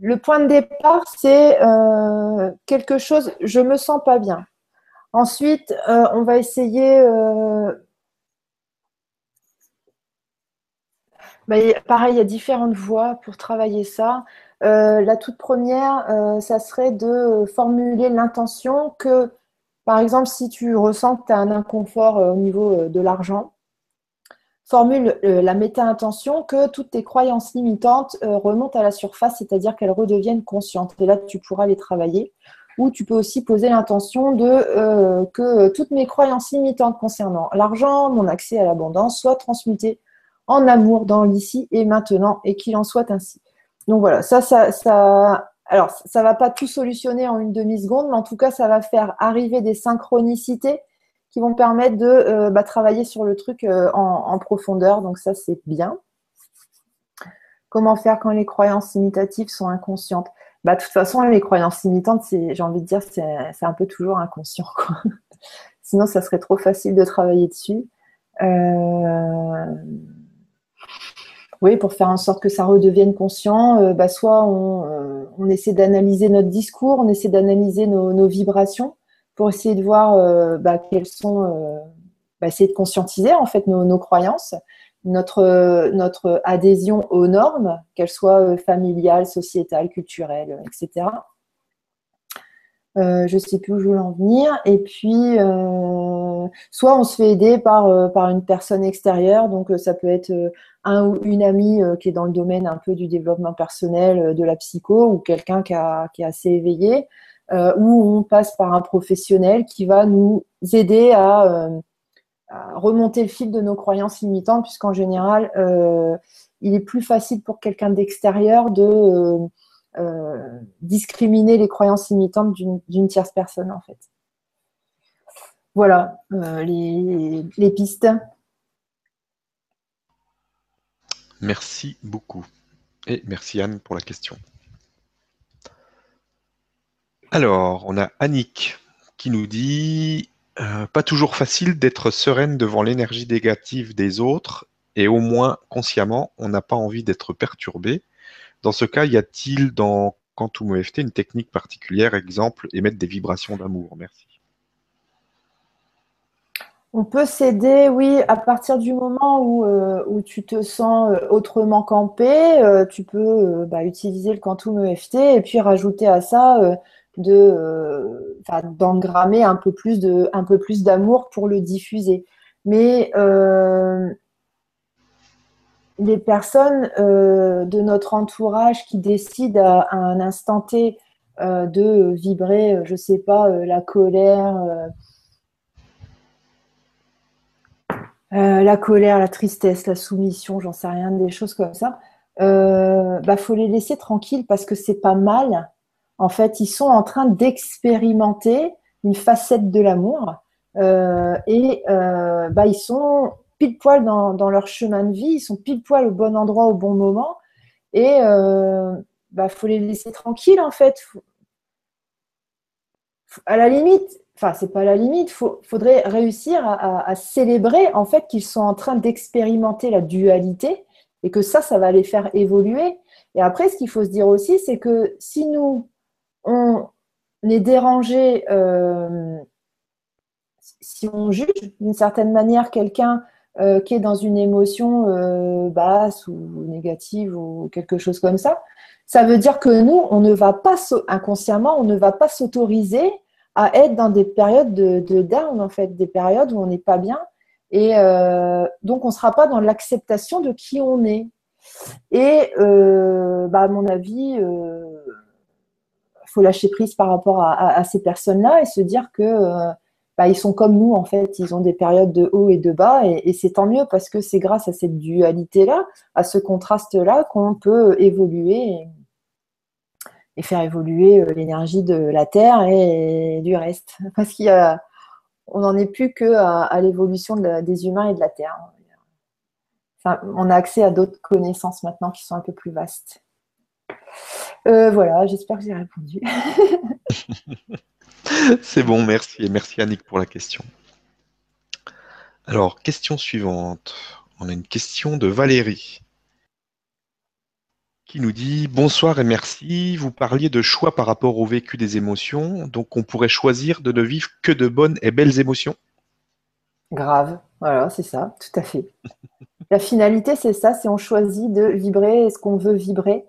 le point de départ, c'est quelque chose. Je me sens pas bien. Ensuite, on va essayer Bah, pareil, il y a différentes voies pour travailler ça. Euh, la toute première, euh, ça serait de formuler l'intention que, par exemple, si tu ressens que tu as un inconfort euh, au niveau de l'argent, formule la méta-intention que toutes tes croyances limitantes remontent à la surface, c'est-à-dire qu'elles redeviennent conscientes. Et là, tu pourras les travailler. Ou tu peux aussi poser l'intention de que toutes mes croyances limitantes concernant l'argent, mon accès à l'abondance, soient transmutées en amour dans l'ici et maintenant et qu'il en soit ainsi. Donc voilà, ça, ça, ça, alors ça va pas tout solutionner en une demi-seconde, mais en tout cas, ça va faire arriver des synchronicités qui vont permettre de euh, bah, travailler sur le truc euh, en, profondeur. Donc ça, c'est bien. Comment faire quand les croyances imitatives sont inconscientes? Bah, De toute façon, les croyances imitantes, j'ai envie de dire, c'est un peu toujours inconscient. Sinon, ça serait trop facile de travailler dessus. Euh, oui, pour faire en sorte que ça redevienne conscient, euh, bah, soit euh, on, essaie d'analyser notre discours, on essaie d'analyser nos, vibrations pour essayer de voir euh, bah, quelles sont, bah, essayer de conscientiser en fait nos, croyances, notre, notre adhésion aux normes, qu'elles soient familiales, sociétales, culturelles, etc. je ne sais plus où je voulais en venir. Et puis, soit on se fait aider par, par une personne extérieure, donc ça peut être un ou une amie euh, qui est dans le domaine un peu du développement personnel, euh, de la psycho, ou quelqu'un qui, est assez éveillé, euh, ou on passe par un professionnel qui va nous aider à, remonter le fil de nos croyances limitantes, puisqu'en général, il est plus facile pour quelqu'un d'extérieur de discriminer les croyances limitantes d'une tierce personne, en fait. Voilà les pistes. Merci beaucoup. Et merci Anne pour la question. Alors, on a Annick qui nous dit euh, Pas toujours facile d'être sereine devant l'énergie négative des autres et au moins consciemment, on n'a pas envie d'être perturbé. Dans ce cas, y a-t-il dans Quantum EFT une technique particulière, exemple, émettre des vibrations d'amour? Merci. On peut s'aider, oui, à partir du moment où, euh, où tu te sens euh, autrement campé, euh, tu peux bah, utiliser le quantum EFT et puis rajouter à ça de, d'engrammer un peu plus de, un peu plus d'amour pour le diffuser. Mais les personnes de notre entourage qui décident à, un instant T de vibrer, je sais pas, la colère Euh, la colère, la tristesse, la soumission, j'en sais rien, des choses comme ça, euh, bah faut les laisser tranquilles parce que c'est pas mal. En fait, ils sont en train d'expérimenter une facette de l'amour euh, et euh, bah, ils sont pile poil dans, leur chemin de vie, ils sont pile poil au bon endroit au bon moment et bah faut les laisser tranquilles en fait. À la limite, enfin c'est pas la limite, il faudrait réussir à, célébrer en fait qu'ils sont en train d'expérimenter la dualité et que ça, ça va les faire évoluer. Et après, ce qu'il faut se dire aussi, c'est que si nous, on est dérangé, euh, si on juge d'une certaine manière quelqu'un euh, qui est dans une émotion euh, basse ou négative ou quelque chose comme ça, ça veut dire que nous, on ne va pas, inconsciemment, on ne va pas s'autoriser à être dans des périodes de, down, en fait, des périodes où on n'est pas bien. Et euh, donc, on ne sera pas dans l'acceptation de qui on est. Et bah, à mon avis, il faut lâcher prise par rapport à, ces personnes-là et se dire que bah, ils sont comme nous, en fait. Ils ont des périodes de haut et de bas. Et, c'est tant mieux parce que c'est grâce à cette dualité-là, à ce contraste-là, qu'on peut évoluer et faire évoluer euh, l'énergie de la Terre et, du reste. Parce qu'il on n'en est plus que à, l'évolution des humains et de la Terre. on a accès à d'autres connaissances maintenant qui sont un peu plus vastes. Euh, voilà, j'espère que j'ai répondu. C'est bon, merci. Et merci Annick pour la question. Alors, question suivante. On a une question de Valérie qui nous dit bonsoir et merci. Vous parliez de choix par rapport au vécu des émotions, donc on pourrait choisir de ne vivre que de bonnes et belles émotions. Grave, voilà, c'est ça, tout à fait. La finalité, c'est ça, c'est on choisit de vibrer ce qu'on veut vibrer,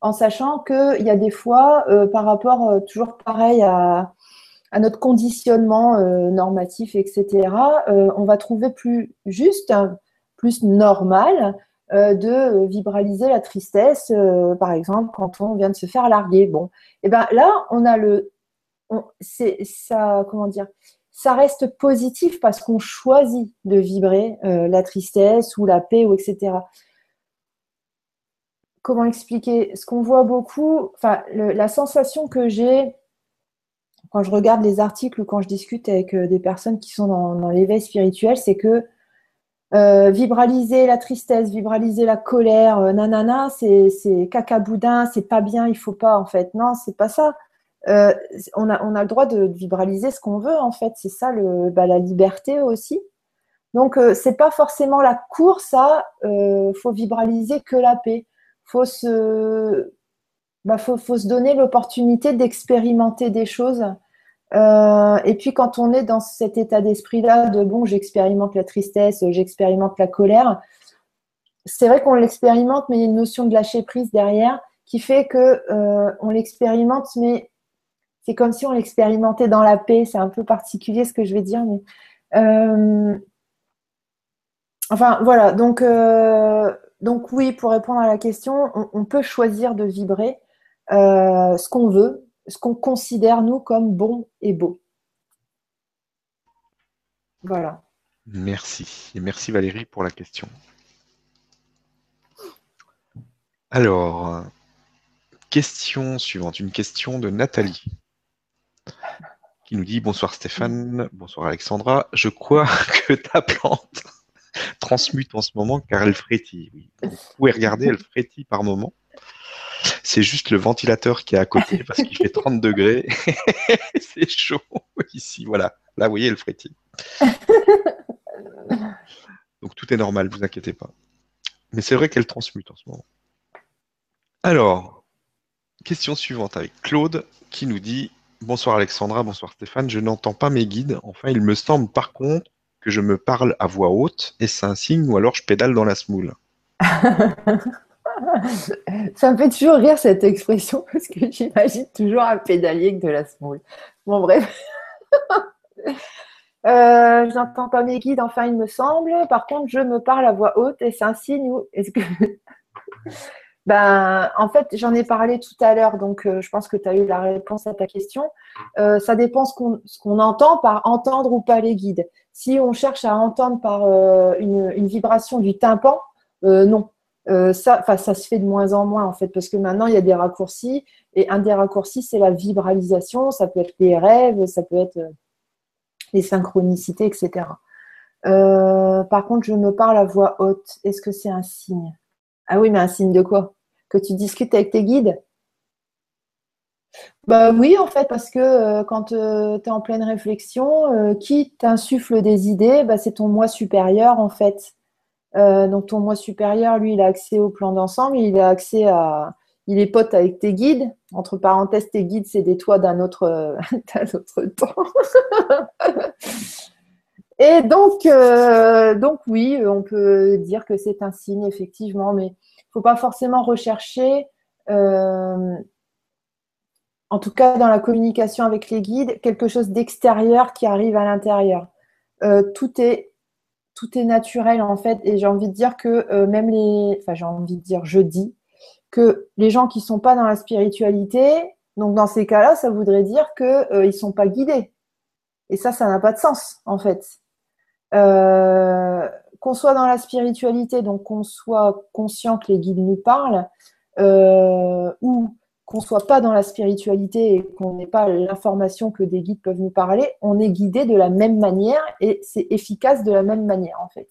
en sachant qu'il y a des fois, euh, par rapport euh, toujours pareil à, notre conditionnement euh, normatif, etc., on va trouver plus juste, plus normal euh, de vibraliser la tristesse, euh, par exemple, quand on vient de se faire larguer. Bon, et eh ben là, on a le, c'est ça, comment dire, ça reste positif parce qu'on choisit de vibrer euh, la tristesse ou la paix ou etc. Comment expliquer? Ce qu'on voit beaucoup, la sensation que j'ai quand je regarde les articles ou quand je discute avec des personnes qui sont dans l'éveil spirituel, c'est que euh, vibraliser la tristesse, vibraliser la colère, euh, nanana, c'est caca boudin, c'est pas bien, il faut pas en fait. Non, c'est pas ça. Euh, on, a, on a le droit de, vibraliser ce qu'on veut en fait. C'est ça le, bah, la liberté aussi. Donc c'est pas forcément la course à faut vibraliser que la paix. Faut se, bah, faut, faut se donner l'opportunité d'expérimenter des choses euh, et puis quand on est dans cet état d'esprit-là de bon, j'expérimente la tristesse, j'expérimente la colère, c'est vrai qu'on l'expérimente, mais il y a une notion de lâcher prise derrière qui fait que euh, on l'expérimente, mais c'est comme si on l'expérimentait dans la paix. C'est un peu particulier ce que je vais dire, euh, enfin voilà. Donc donc oui, pour répondre à la question, on, on peut choisir de vibrer ce qu'on veut ce qu'on considère, nous, comme bon et beau. Voilà. Merci. Merci Valérie pour la question. Alors, question suivante, une question de Nathalie qui nous dit bonsoir Stéphane, bonsoir Alexandra. Je crois que ta plante transmute en ce moment car elle frétille. Vous pouvez regarder, elle frétille par moment. C'est juste le ventilateur qui est à côté parce qu'il fait 30 degrés. c'est chaud ici. Voilà. Là, vous voyez, le frétille. Donc tout est normal, vous inquiétez pas. Mais c'est vrai qu'elle transmute en ce moment. Alors, question suivante avec Claude qui nous dit Bonsoir Alexandra, bonsoir Stéphane, je n'entends pas mes guides. Enfin, il me semble par contre que je me parle à voix haute et c'est un signe ou alors je pédale dans la smoule? Ça me fait toujours rire cette expression parce que j'imagine toujours un pédalier que de la smoule. Bon, bref. Euh, je n'entends pas mes guides, enfin, il me semble. Par contre, je me parle à voix haute et c'est un signe est-ce que. ben, en fait, j'en ai parlé tout à l'heure, donc euh, je pense que tu as eu la réponse à ta question. Euh, ça dépend ce qu'on entend par entendre ou pas les guides. Si on cherche à entendre par une, une, vibration du tympan, non. Euh, ça, ça se fait de moins en moins en fait, parce que maintenant il y a des raccourcis et un des raccourcis c'est la vibralisation, ça peut être les rêves, ça peut être euh, les synchronicités, etc. Euh, par contre, je me parle à voix haute. Est-ce que c'est un signe? Ah oui, mais un signe de quoi? Que tu discutes avec tes guides? Bah oui, en fait, parce que quand tu es en pleine réflexion, qui t'insuffle des idées, bah, c'est ton moi supérieur, en fait. Euh, donc ton moi supérieur, lui, il a accès au plan d'ensemble, il a accès à, il est pote avec tes guides. Entre parenthèses, tes guides, c'est des toits d'un autre, autre temps. Et donc, euh, donc oui, on peut dire que c'est un signe effectivement, mais il faut pas forcément rechercher, euh, en tout cas dans la communication avec les guides, quelque chose d'extérieur qui arrive à l'intérieur. tout est tout est naturel en fait. Et j'ai envie de dire que euh, même les, enfin j'ai envie de dire, je dis que les gens qui sont pas dans la spiritualité, donc dans ces cas-là, ça voudrait dire que euh, ils sont pas guidés. Et ça, ça n'a pas de sens en fait. Euh, qu'on soit dans la spiritualité, donc qu'on soit conscient que les guides nous parlent, ou qu'on soit pas dans la spiritualité et qu'on n'ait pas l'information que des guides peuvent nous parler, on est guidé de la même manière et c'est efficace de la même manière en fait.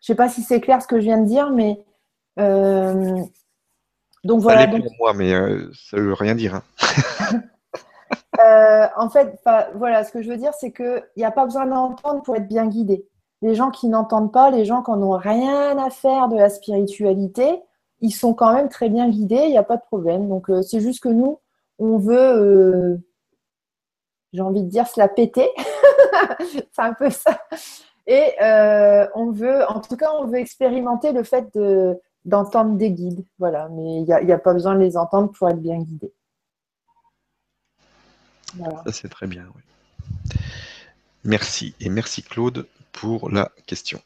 Je sais pas si c'est clair ce que je viens de dire, mais euh, donc voilà. pour moi, mais euh, ça veut rien dire. Hein. Euh, en fait, voilà, ce que je veux dire, c'est qu'il n'y a pas besoin d'entendre pour être bien guidé. Les gens qui n'entendent pas, les gens qui n'ont rien à faire de la spiritualité, ils sont quand même très bien guidés, il n'y a pas de problème. Donc, euh, c'est juste que nous, on veut, euh, j'ai envie de dire, se la péter. c'est un peu ça. Et euh, on veut, en tout cas, on veut expérimenter le fait d'entendre des guides. Voilà, mais il n'y a, pas besoin de les entendre pour être bien guidé. Ça, c'est très bien. Oui. Merci. Et merci, Claude, pour la question.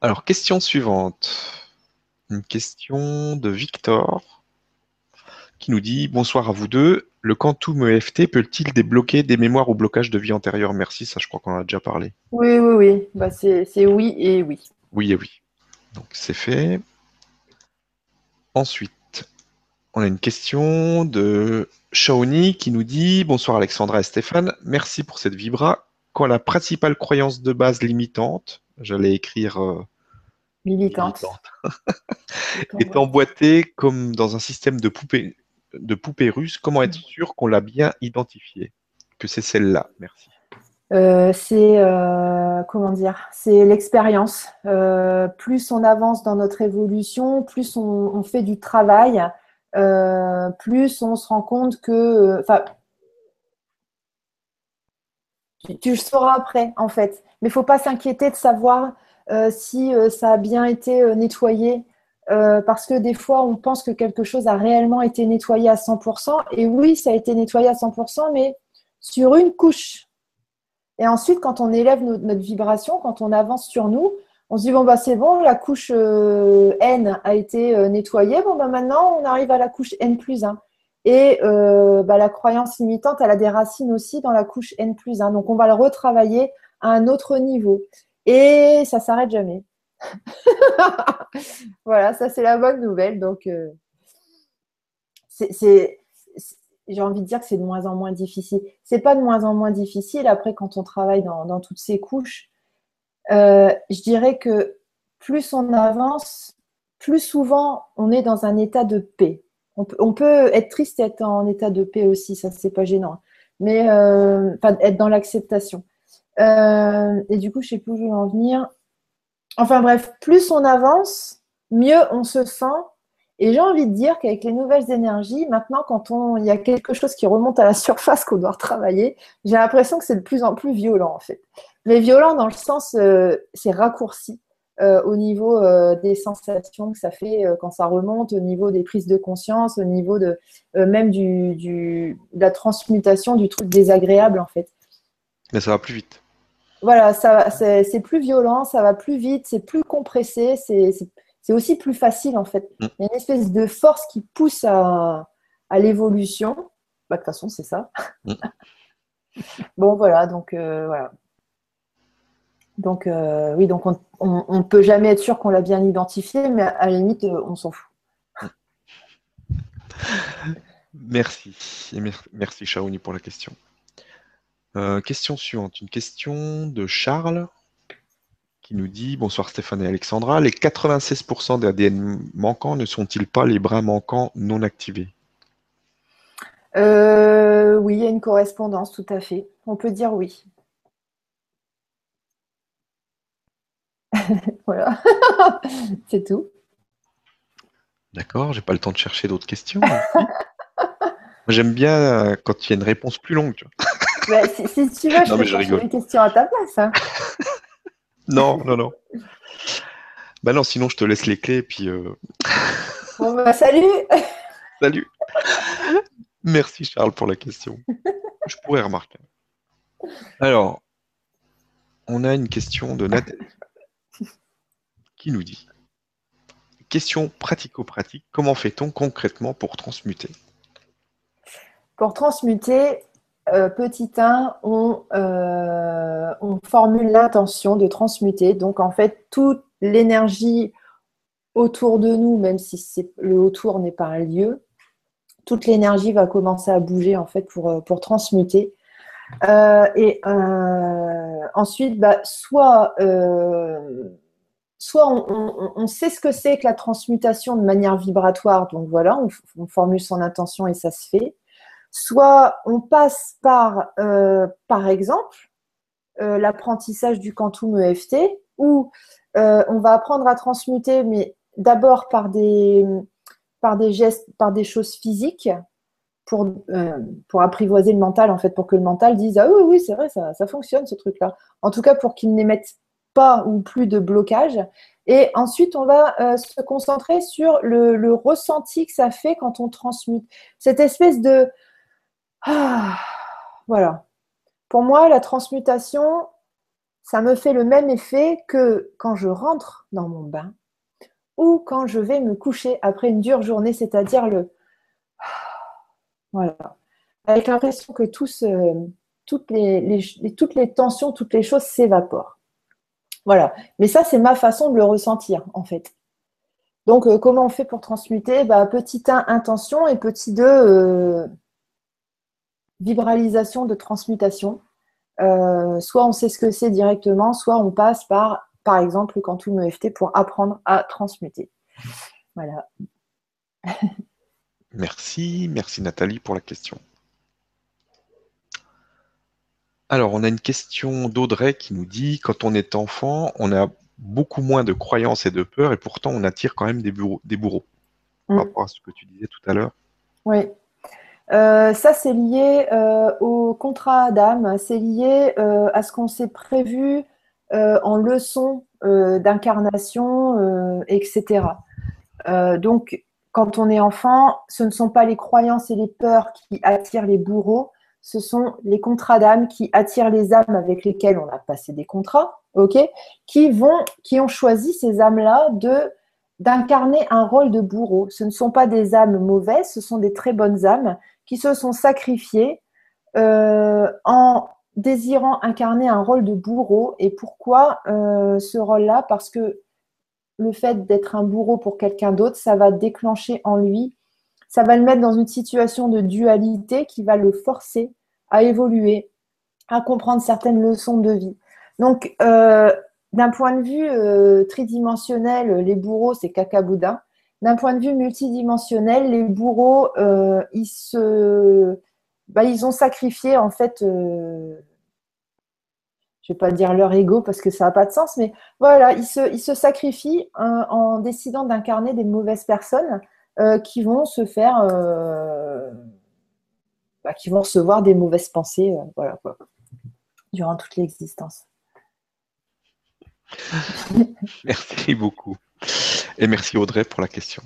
Alors, question suivante. Une question de Victor qui nous dit Bonsoir à vous deux. Le quantum EFT peut-il débloquer des mémoires ou blocages de vie antérieure? Merci, ça je crois qu'on en a déjà parlé. Oui, oui, oui. Bah, c'est oui et oui. Oui et oui. Donc c'est fait. Ensuite, on a une question de Shaoni qui nous dit Bonsoir Alexandra et Stéphane, merci pour cette vibra. Quand la principale croyance de base limitante, j'allais écrire euh, militante, est emboîtée comme dans un système de poupée, de poupée russe. Comment être sûr qu'on l'a bien identifiée? Que c'est celle-là Merci. Euh, c'est euh, comment dire? C'est l'expérience. Euh, plus on avance dans notre évolution, plus on, fait du travail, plus on se rend compte que, enfin, tu, tu, le sauras après en fait. Mais il faut pas s'inquiéter de savoir si euh, ça a bien été euh, nettoyé. parce que des fois, on pense que quelque chose a réellement été nettoyé à 100%. Et oui, ça a été nettoyé à 100%, mais sur une couche. Et ensuite, quand on élève notre, vibration, quand on avance sur nous, on se dit bon bah c'est bon, la couche N a été nettoyée. Bon bah maintenant on arrive à la couche N plus 1. Et bah, la croyance limitante, elle a des racines aussi dans la couche N plus 1. Donc on va le retravailler à un autre niveau. Et ça s'arrête jamais. voilà, ça c'est la bonne nouvelle. Donc, euh, j'ai envie de dire que c'est de moins en moins difficile. C'est pas de moins en moins difficile après quand on travaille dans, toutes ces couches. Euh, je dirais que plus on avance, plus souvent on est dans un état de paix. On peut, être triste et être en état de paix aussi, ça c'est pas gênant. Mais euh, être dans l'acceptation. Euh, et du coup, je sais plus où je vais en venir. Enfin bref, plus on avance, mieux on se sent Et j'ai envie de dire qu'avec les nouvelles énergies, maintenant, quand il y a quelque chose qui remonte à la surface qu'on doit retravailler, j'ai l'impression que c'est de plus en plus violent, en fait. Mais violent dans le sens, euh, c'est raccourci euh, au niveau des sensations que ça fait quand ça remonte, au niveau des prises de conscience, au niveau de même du, de la transmutation du truc désagréable, en fait. Mais ça va plus vite. Voilà, ça, c'est plus violent, ça va plus vite, c'est plus compressé, c'est aussi plus facile en fait. Mm. Il y a une espèce de force qui pousse à, l'évolution. Bah, de toute façon, c'est ça. Mm. bon, voilà, donc euh, voilà. Donc euh, oui, donc on ne peut jamais être sûr qu'on l'a bien identifié, mais à la limite, euh, on s'en fout. Merci. Et merci Shaoni pour la question. Question suivante, une question de Charles qui nous dit Bonsoir Stéphane et Alexandra, les 96% d'ADN manquants ne sont-ils pas les brins manquants non activés? Euh, Oui, il y a une correspondance, tout à fait. On peut dire oui. voilà, c'est tout. D'accord, j'ai pas le temps de chercher d'autres questions. J'aime bien euh, quand il y a une réponse plus longue. Bah, si, tu veux, je vais une question à ta place. Hein. Non, non, non. Bah non, sinon je te laisse les clés et puis. Euh, bon bah salut Salut Merci Charles pour la question. Je pourrais remarquer. Alors, on a une question de Nathalie qui nous dit Question pratico-pratique, comment fait-on concrètement pour transmuter? Pour transmuter, petit 1, euh, on, formule l'intention de transmuter. Donc, en fait, toute l'énergie autour de nous, même si le autour n'est pas un lieu, toute l'énergie va commencer à bouger, en fait, pour, transmuter. et ensuite, soit on, sait ce que c'est que la transmutation de manière vibratoire, donc voilà, on formule son intention et ça se fait Soit on passe par, euh, par exemple, euh, l'apprentissage du quantum EFT, où euh, on va apprendre à transmuter, mais d'abord par des, par des gestes, par des choses physiques, pour, pour apprivoiser le mental, en fait, pour que le mental dise Ah oui, oui, c'est vrai, ça, ça fonctionne ce truc-là. En tout cas, pour qu'il n'émette pas ou plus de blocage. Et ensuite, on va se concentrer sur le, le, ressenti que ça fait quand on transmute. Cette espèce de, ah, voilà. Pour moi, la transmutation, ça me fait le même effet que quand je rentre dans mon bain ou quand je vais me coucher après une dure journée, c'est-à-dire le. Voilà. Avec l'impression que toutes, les, toutes les tensions, toutes les choses s'évaporent. Voilà. Mais ça, c'est ma façon de le ressentir, en fait. Donc, euh, comment on fait pour transmuter? Bah, Petit 1, intention, et petit 2, vibralisation de transmutation. Euh, soit on sait ce que c'est directement, soit on passe par, par exemple, le Quantum EFT pour apprendre à transmuter. Voilà. Merci, merci Nathalie pour la question. Alors, on a une question d'Audrey qui nous dit quand on est enfant, on a beaucoup moins de croyances et de peurs, et pourtant on attire quand même des, des bourreaux. Par mm. rapport à ce que tu disais tout à l'heure. Oui, euh, ça, c'est lié euh, au contrat d'âme, c'est lié euh, à ce qu'on s'est prévu en leçon d'incarnation, etc. donc, quand on est enfant, ce ne sont pas les croyances et les peurs qui attirent les bourreaux, ce sont les contrats d'âme qui attirent les âmes avec lesquelles on a passé des contrats, ok, qui vont, qui ont choisi ces âmes-là de d'incarner un rôle de bourreau. Ce ne sont pas des âmes mauvaises, ce sont des très bonnes âmes qui se sont sacrifiés euh, en désirant incarner un rôle de bourreau. Et pourquoi euh, ce rôle-là? Parce que le fait d'être un bourreau pour quelqu'un d'autre, ça va déclencher en lui, ça va le mettre dans une situation de dualité qui va le forcer à évoluer, à comprendre certaines leçons de vie. Donc, euh, d'un point de vue tridimensionnel, les bourreaux, c'est caca boudin d'un point de vue multidimensionnel, les bourreaux, euh, ils se, bah, ils ont sacrifié en fait, euh, je vais pas dire leur ego parce que ça n'a pas de sens, mais voilà, ils se, ils se sacrifient en décidant d'incarner des mauvaises personnes qui vont se faire, bah, qui vont recevoir des mauvaises pensées, voilà durant toute l'existence. merci beaucoup. Et merci Audrey pour la question.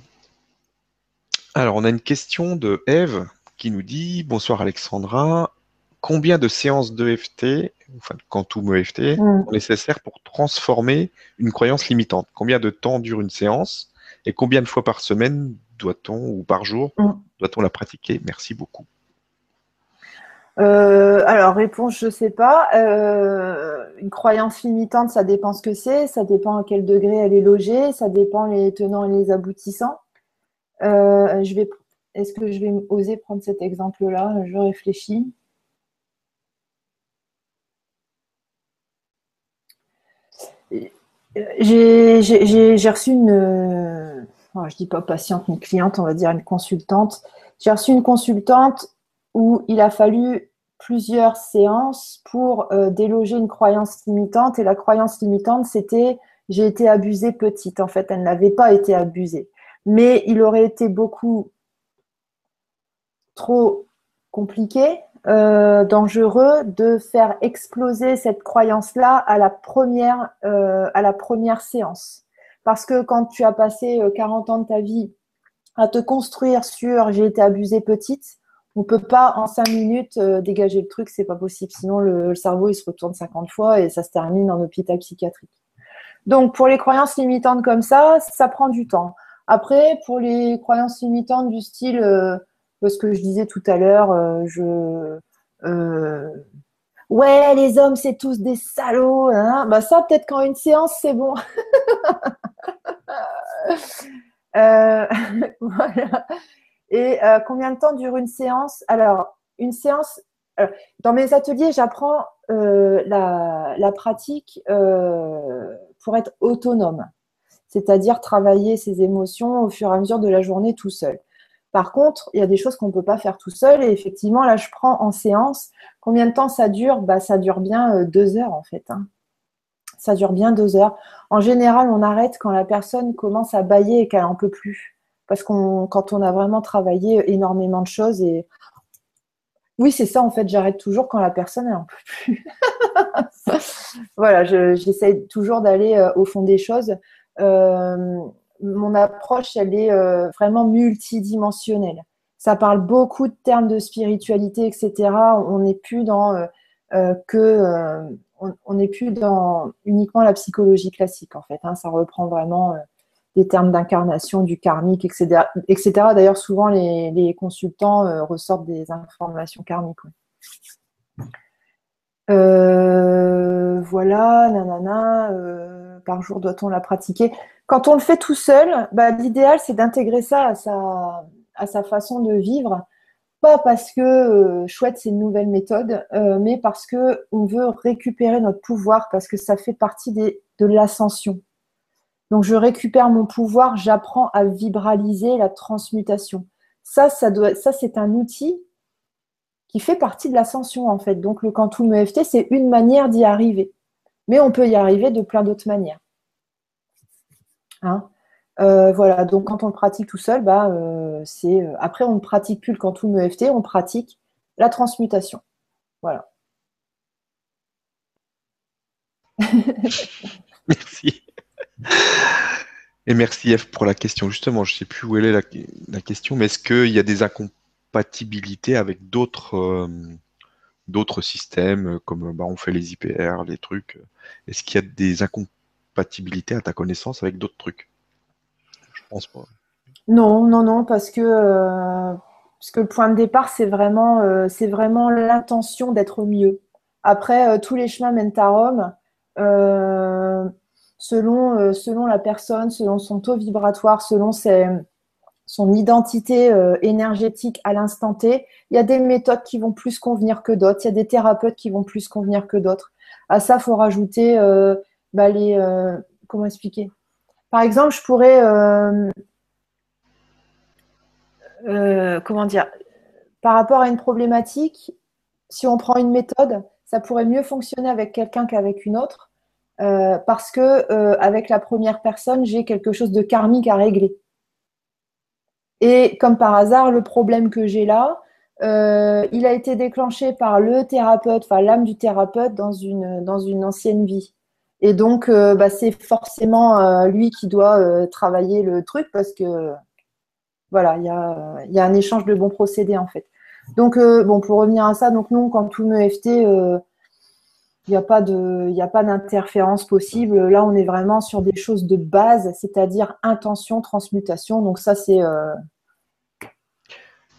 Alors, on a une question de Eve qui nous dit Bonsoir Alexandra, combien de séances d'EFT, enfin de Quantum EFT, mm. sont nécessaires pour transformer une croyance limitante? Combien de temps dure une séance et combien de fois par semaine doit-on ou par jour mm. doit-on la pratiquer? Merci beaucoup. Euh, alors, réponse, je ne sais pas. Euh, une croyance limitante, ça dépend ce que c'est, ça dépend à quel degré elle est logée, ça dépend les tenants et les aboutissants. Euh, est-ce que je vais oser prendre cet exemple-là? Je réfléchis. J'ai reçu une, je je dis pas patiente ni cliente, on va dire une consultante. J'ai reçu une consultante où il a fallu plusieurs séances pour euh, déloger une croyance limitante. Et la croyance limitante, c'était j'ai été abusée petite. En fait, elle n'avait pas été abusée. Mais il aurait été beaucoup trop compliqué, euh, dangereux de faire exploser cette croyance-là à, euh, à la première séance. Parce que quand tu as passé 40 ans de ta vie à te construire sur j'ai été abusée petite, on peut pas en cinq minutes euh, dégager le truc, c'est pas possible. Sinon, le, cerveau il se retourne 50 fois et ça se termine en hôpital psychiatrique. Donc, pour les croyances limitantes comme ça, ça prend du temps. Après, pour les croyances limitantes du style, euh, ce que je disais tout à l'heure, euh, je ouais, les hommes c'est tous des salauds, hein. bah ça peut-être qu'en une séance c'est bon. voilà. Et euh, combien de temps dure une séance? Alors, une séance, dans mes ateliers, j'apprends euh, la, pratique euh, pour être autonome, c'est-à-dire travailler ses émotions au fur et à mesure de la journée tout seul. Par contre, il y a des choses qu'on ne peut pas faire tout seul. Et effectivement, là, je prends en séance. Combien de temps ça dure? Bah, Ça dure bien deux heures, en fait. Hein. Ça dure bien deux heures. En général, on arrête quand la personne commence à bailler et qu'elle n'en peut plus parce qu'on quand on a vraiment travaillé énormément de choses et oui, c'est ça en fait, j'arrête toujours quand la personne elle peut plus. voilà, j'essaie toujours d'aller euh, au fond des choses. Euh, mon approche, elle est euh, vraiment multidimensionnelle. Ça parle beaucoup de termes de spiritualité, etc. On n'est plus dans que on n'est plus dans uniquement la psychologie classique en fait. Hein. ça reprend vraiment des termes d'incarnation, du karmique, etc. etc. D'ailleurs, souvent, les, consultants euh, ressortent des informations karmiques. Euh, voilà, nanana, euh, par jour doit-on la pratiquer? Quand on le fait tout seul, bah, l'idéal, c'est d'intégrer ça à sa, façon de vivre. Pas parce que chouette, c'est une nouvelle méthode, mais parce qu'on veut récupérer notre pouvoir, parce que ça fait partie de l'ascension. Donc, je récupère mon pouvoir, j'apprends à vibraliser la transmutation. Ça, ça, doit, ça c'est un outil qui fait partie de l'ascension, en fait. Donc, le Quantum EFT, c'est une manière d'y arriver. Mais on peut y arriver de plein d'autres manières. Hein? Euh, voilà, donc quand on le pratique tout seul, bah, euh, euh, après on ne pratique plus le quantum EFT, on pratique la transmutation. Voilà. Merci. Et merci Eve pour la question. Justement, je ne sais plus où est la, question, mais est-ce qu'il y a des incompatibilités avec d'autres euh, systèmes, comme bah, on fait les IPR, les trucs? Est-ce qu'il y a des incompatibilités à ta connaissance avec d'autres trucs? Je pense pas. Non, non, non, parce que, euh, le point de départ, c'est vraiment, euh, vraiment l'intention d'être mieux. Après, tous les chemins mènent à Rome selon, euh, selon la personne, selon son taux vibratoire, selon son identité euh, énergétique à l'instant T. Il y a des méthodes qui vont plus convenir que d'autres. Il y a des thérapeutes qui vont plus convenir que d'autres. À ça, il faut rajouter euh, bah, les. comment expliquer? Par exemple, je pourrais. comment dire? Par rapport à une problématique, si on prend une méthode, ça pourrait mieux fonctionner avec quelqu'un qu'avec une autre. Euh, parce que euh, avec la première personne, j'ai quelque chose de karmique à régler. Et comme par hasard, le problème que j'ai là, euh, il a été déclenché par le thérapeute, enfin l'âme du thérapeute dans une, dans une ancienne vie. Et donc, bah, c'est forcément lui qui doit travailler le truc parce que voilà, il y a, y a, un échange de bons procédés en fait. Donc, bon, pour revenir à ça, donc nous, quand tout me FT, il n'y a pas d'interférence possible. Là, on est vraiment sur des choses de base, c'est-à-dire intention, transmutation. Donc ça, c'est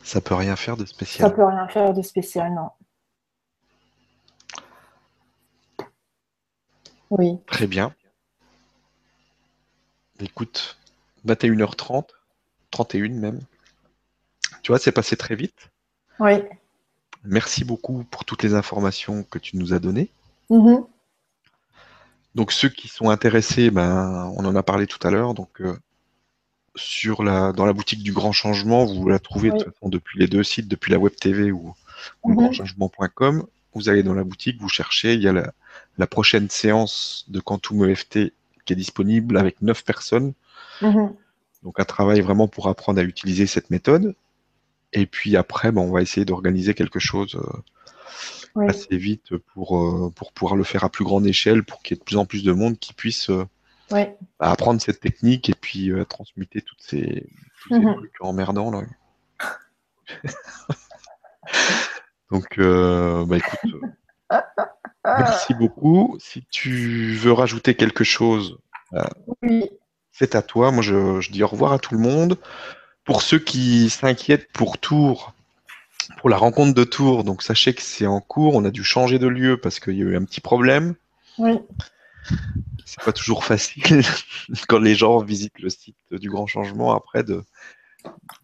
ça peut rien faire de spécial. Ça peut rien faire de spécial, non. Oui. Très bien. Écoute, 21h30, 31 même. Tu vois, c'est passé très vite. Oui. Merci beaucoup pour toutes les informations que tu nous as données. Mm-hmm. Donc ceux qui sont intéressés, ben, on en a parlé tout à l'heure, donc euh, sur la, dans la boutique du Grand Changement. Vous la trouvez depuis les deux sites, depuis la web TV ou, mhm. grandchangement.com. Vous allez dans la boutique, vous cherchez. Il y a la, prochaine séance de Quantum EFT qui est disponible avec neuf personnes. Mhm. Donc un travail vraiment pour apprendre à utiliser cette méthode. Et puis après, ben, on va essayer d'organiser quelque chose euh, assez vite pour, euh, pour pouvoir le faire à plus grande échelle, pour qu'il y ait de plus en plus de monde qui puisse euh, apprendre cette technique et puis euh, transmuter toutes ces, tous ces mhm. trucs emmerdants. Là. Donc, euh, bah écoute, merci beaucoup. Si tu veux rajouter quelque chose, c'est à toi. Moi, je, je, dis au revoir à tout le monde. Pour ceux qui s'inquiètent pour Tours, pour la rencontre de Tours, donc sachez que c'est en cours. On a dû changer de lieu parce qu'il y a eu un petit problème. Oui c'est pas toujours facile quand les gens visitent le site du Grand Changement après de,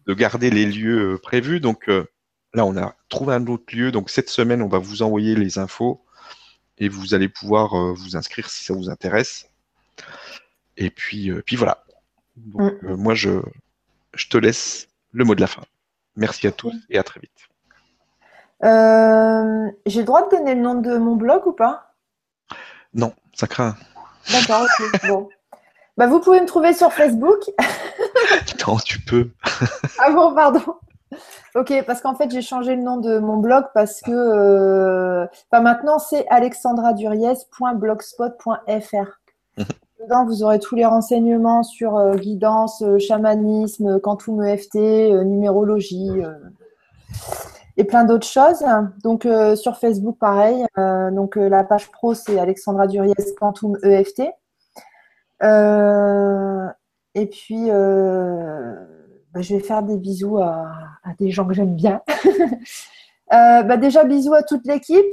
de garder les lieux euh, prévus. Donc euh, là, on a trouvé un autre lieu. Donc cette semaine, on va vous envoyer les infos et vous allez pouvoir euh, vous inscrire si ça vous intéresse. Et puis, puis voilà. Donc, mm. moi, je, je te laisse le mot de la fin. Merci à tous et à très vite. J'ai le droit de donner le nom de mon blog ou pas? Non, ça craint. D'accord, ok. Bon. Bah, vous pouvez me trouver sur Facebook. non, tu peux. ah bon, pardon. Ok, parce qu'en fait, j'ai changé le nom de mon blog parce que euh, maintenant, c'est alexandraduriez.blogspot.fr. Dedans, vous aurez tous les renseignements sur euh, guidance, euh, chamanisme, quantum EFT, numérologie et plein d'autres choses. Donc euh, sur Facebook, pareil. Euh, donc euh, la page pro, c'est Alexandra Duriez Quantum EFT. et puis, bah, je vais faire des bisous à, des gens que j'aime bien. Bah, déjà, bisous à toute l'équipe.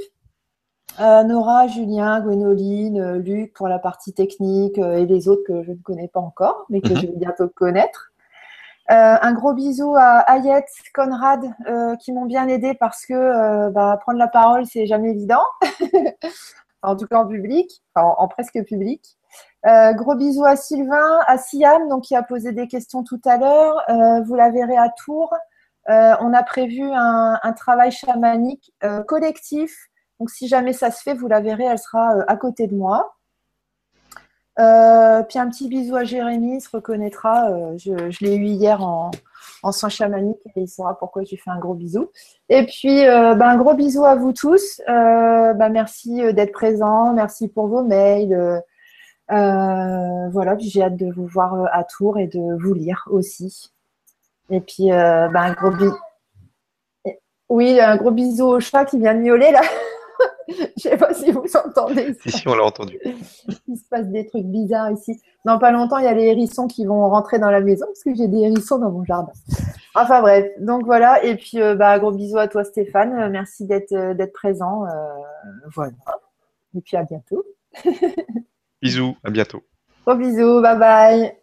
Nora, Julien, Gwénoline, Luc pour la partie technique et les autres que je ne connais pas encore, mais que mhm. je vais bientôt connaître. Euh, un gros bisou à Ayette, Conrad, euh, qui m'ont bien aidé parce que euh, bah, prendre la parole, c'est jamais évident. en tout cas en public, en, presque public. gros bisou à Sylvain, à Siam, donc qui a posé des questions tout à l'heure. vous la verrez à Tours. on a prévu un, un travail chamanique collectif. Donc si jamais ça se fait, vous la verrez, elle sera à côté de moi. Euh, puis un petit bisou à Jérémy, il se reconnaîtra. Euh, je, l'ai eu hier en, en soins chamaniques et il saura pourquoi je lui fais un gros bisou. Et puis euh, ben, un gros bisou à vous tous. Ben, merci d'être présents, merci pour vos mails. voilà, j'ai hâte de vous voir à Tours et de vous lire aussi. Et puis ben, un gros bisou. Oui, un gros bisou au chat qui vient de miauler là. Je ne sais pas si vous entendez. Si, si, on l'a entendu. Il se passe des trucs bizarres ici. Dans pas longtemps, il y a les hérissons qui vont rentrer dans la maison parce que j'ai des hérissons dans mon jardin. Enfin bref, donc voilà. Et puis, euh, bah, gros bisous à toi, Stéphane. Euh, merci d'être euh, présent. voilà. Et puis à bientôt. bisous, à bientôt. Gros bisous, bye bye.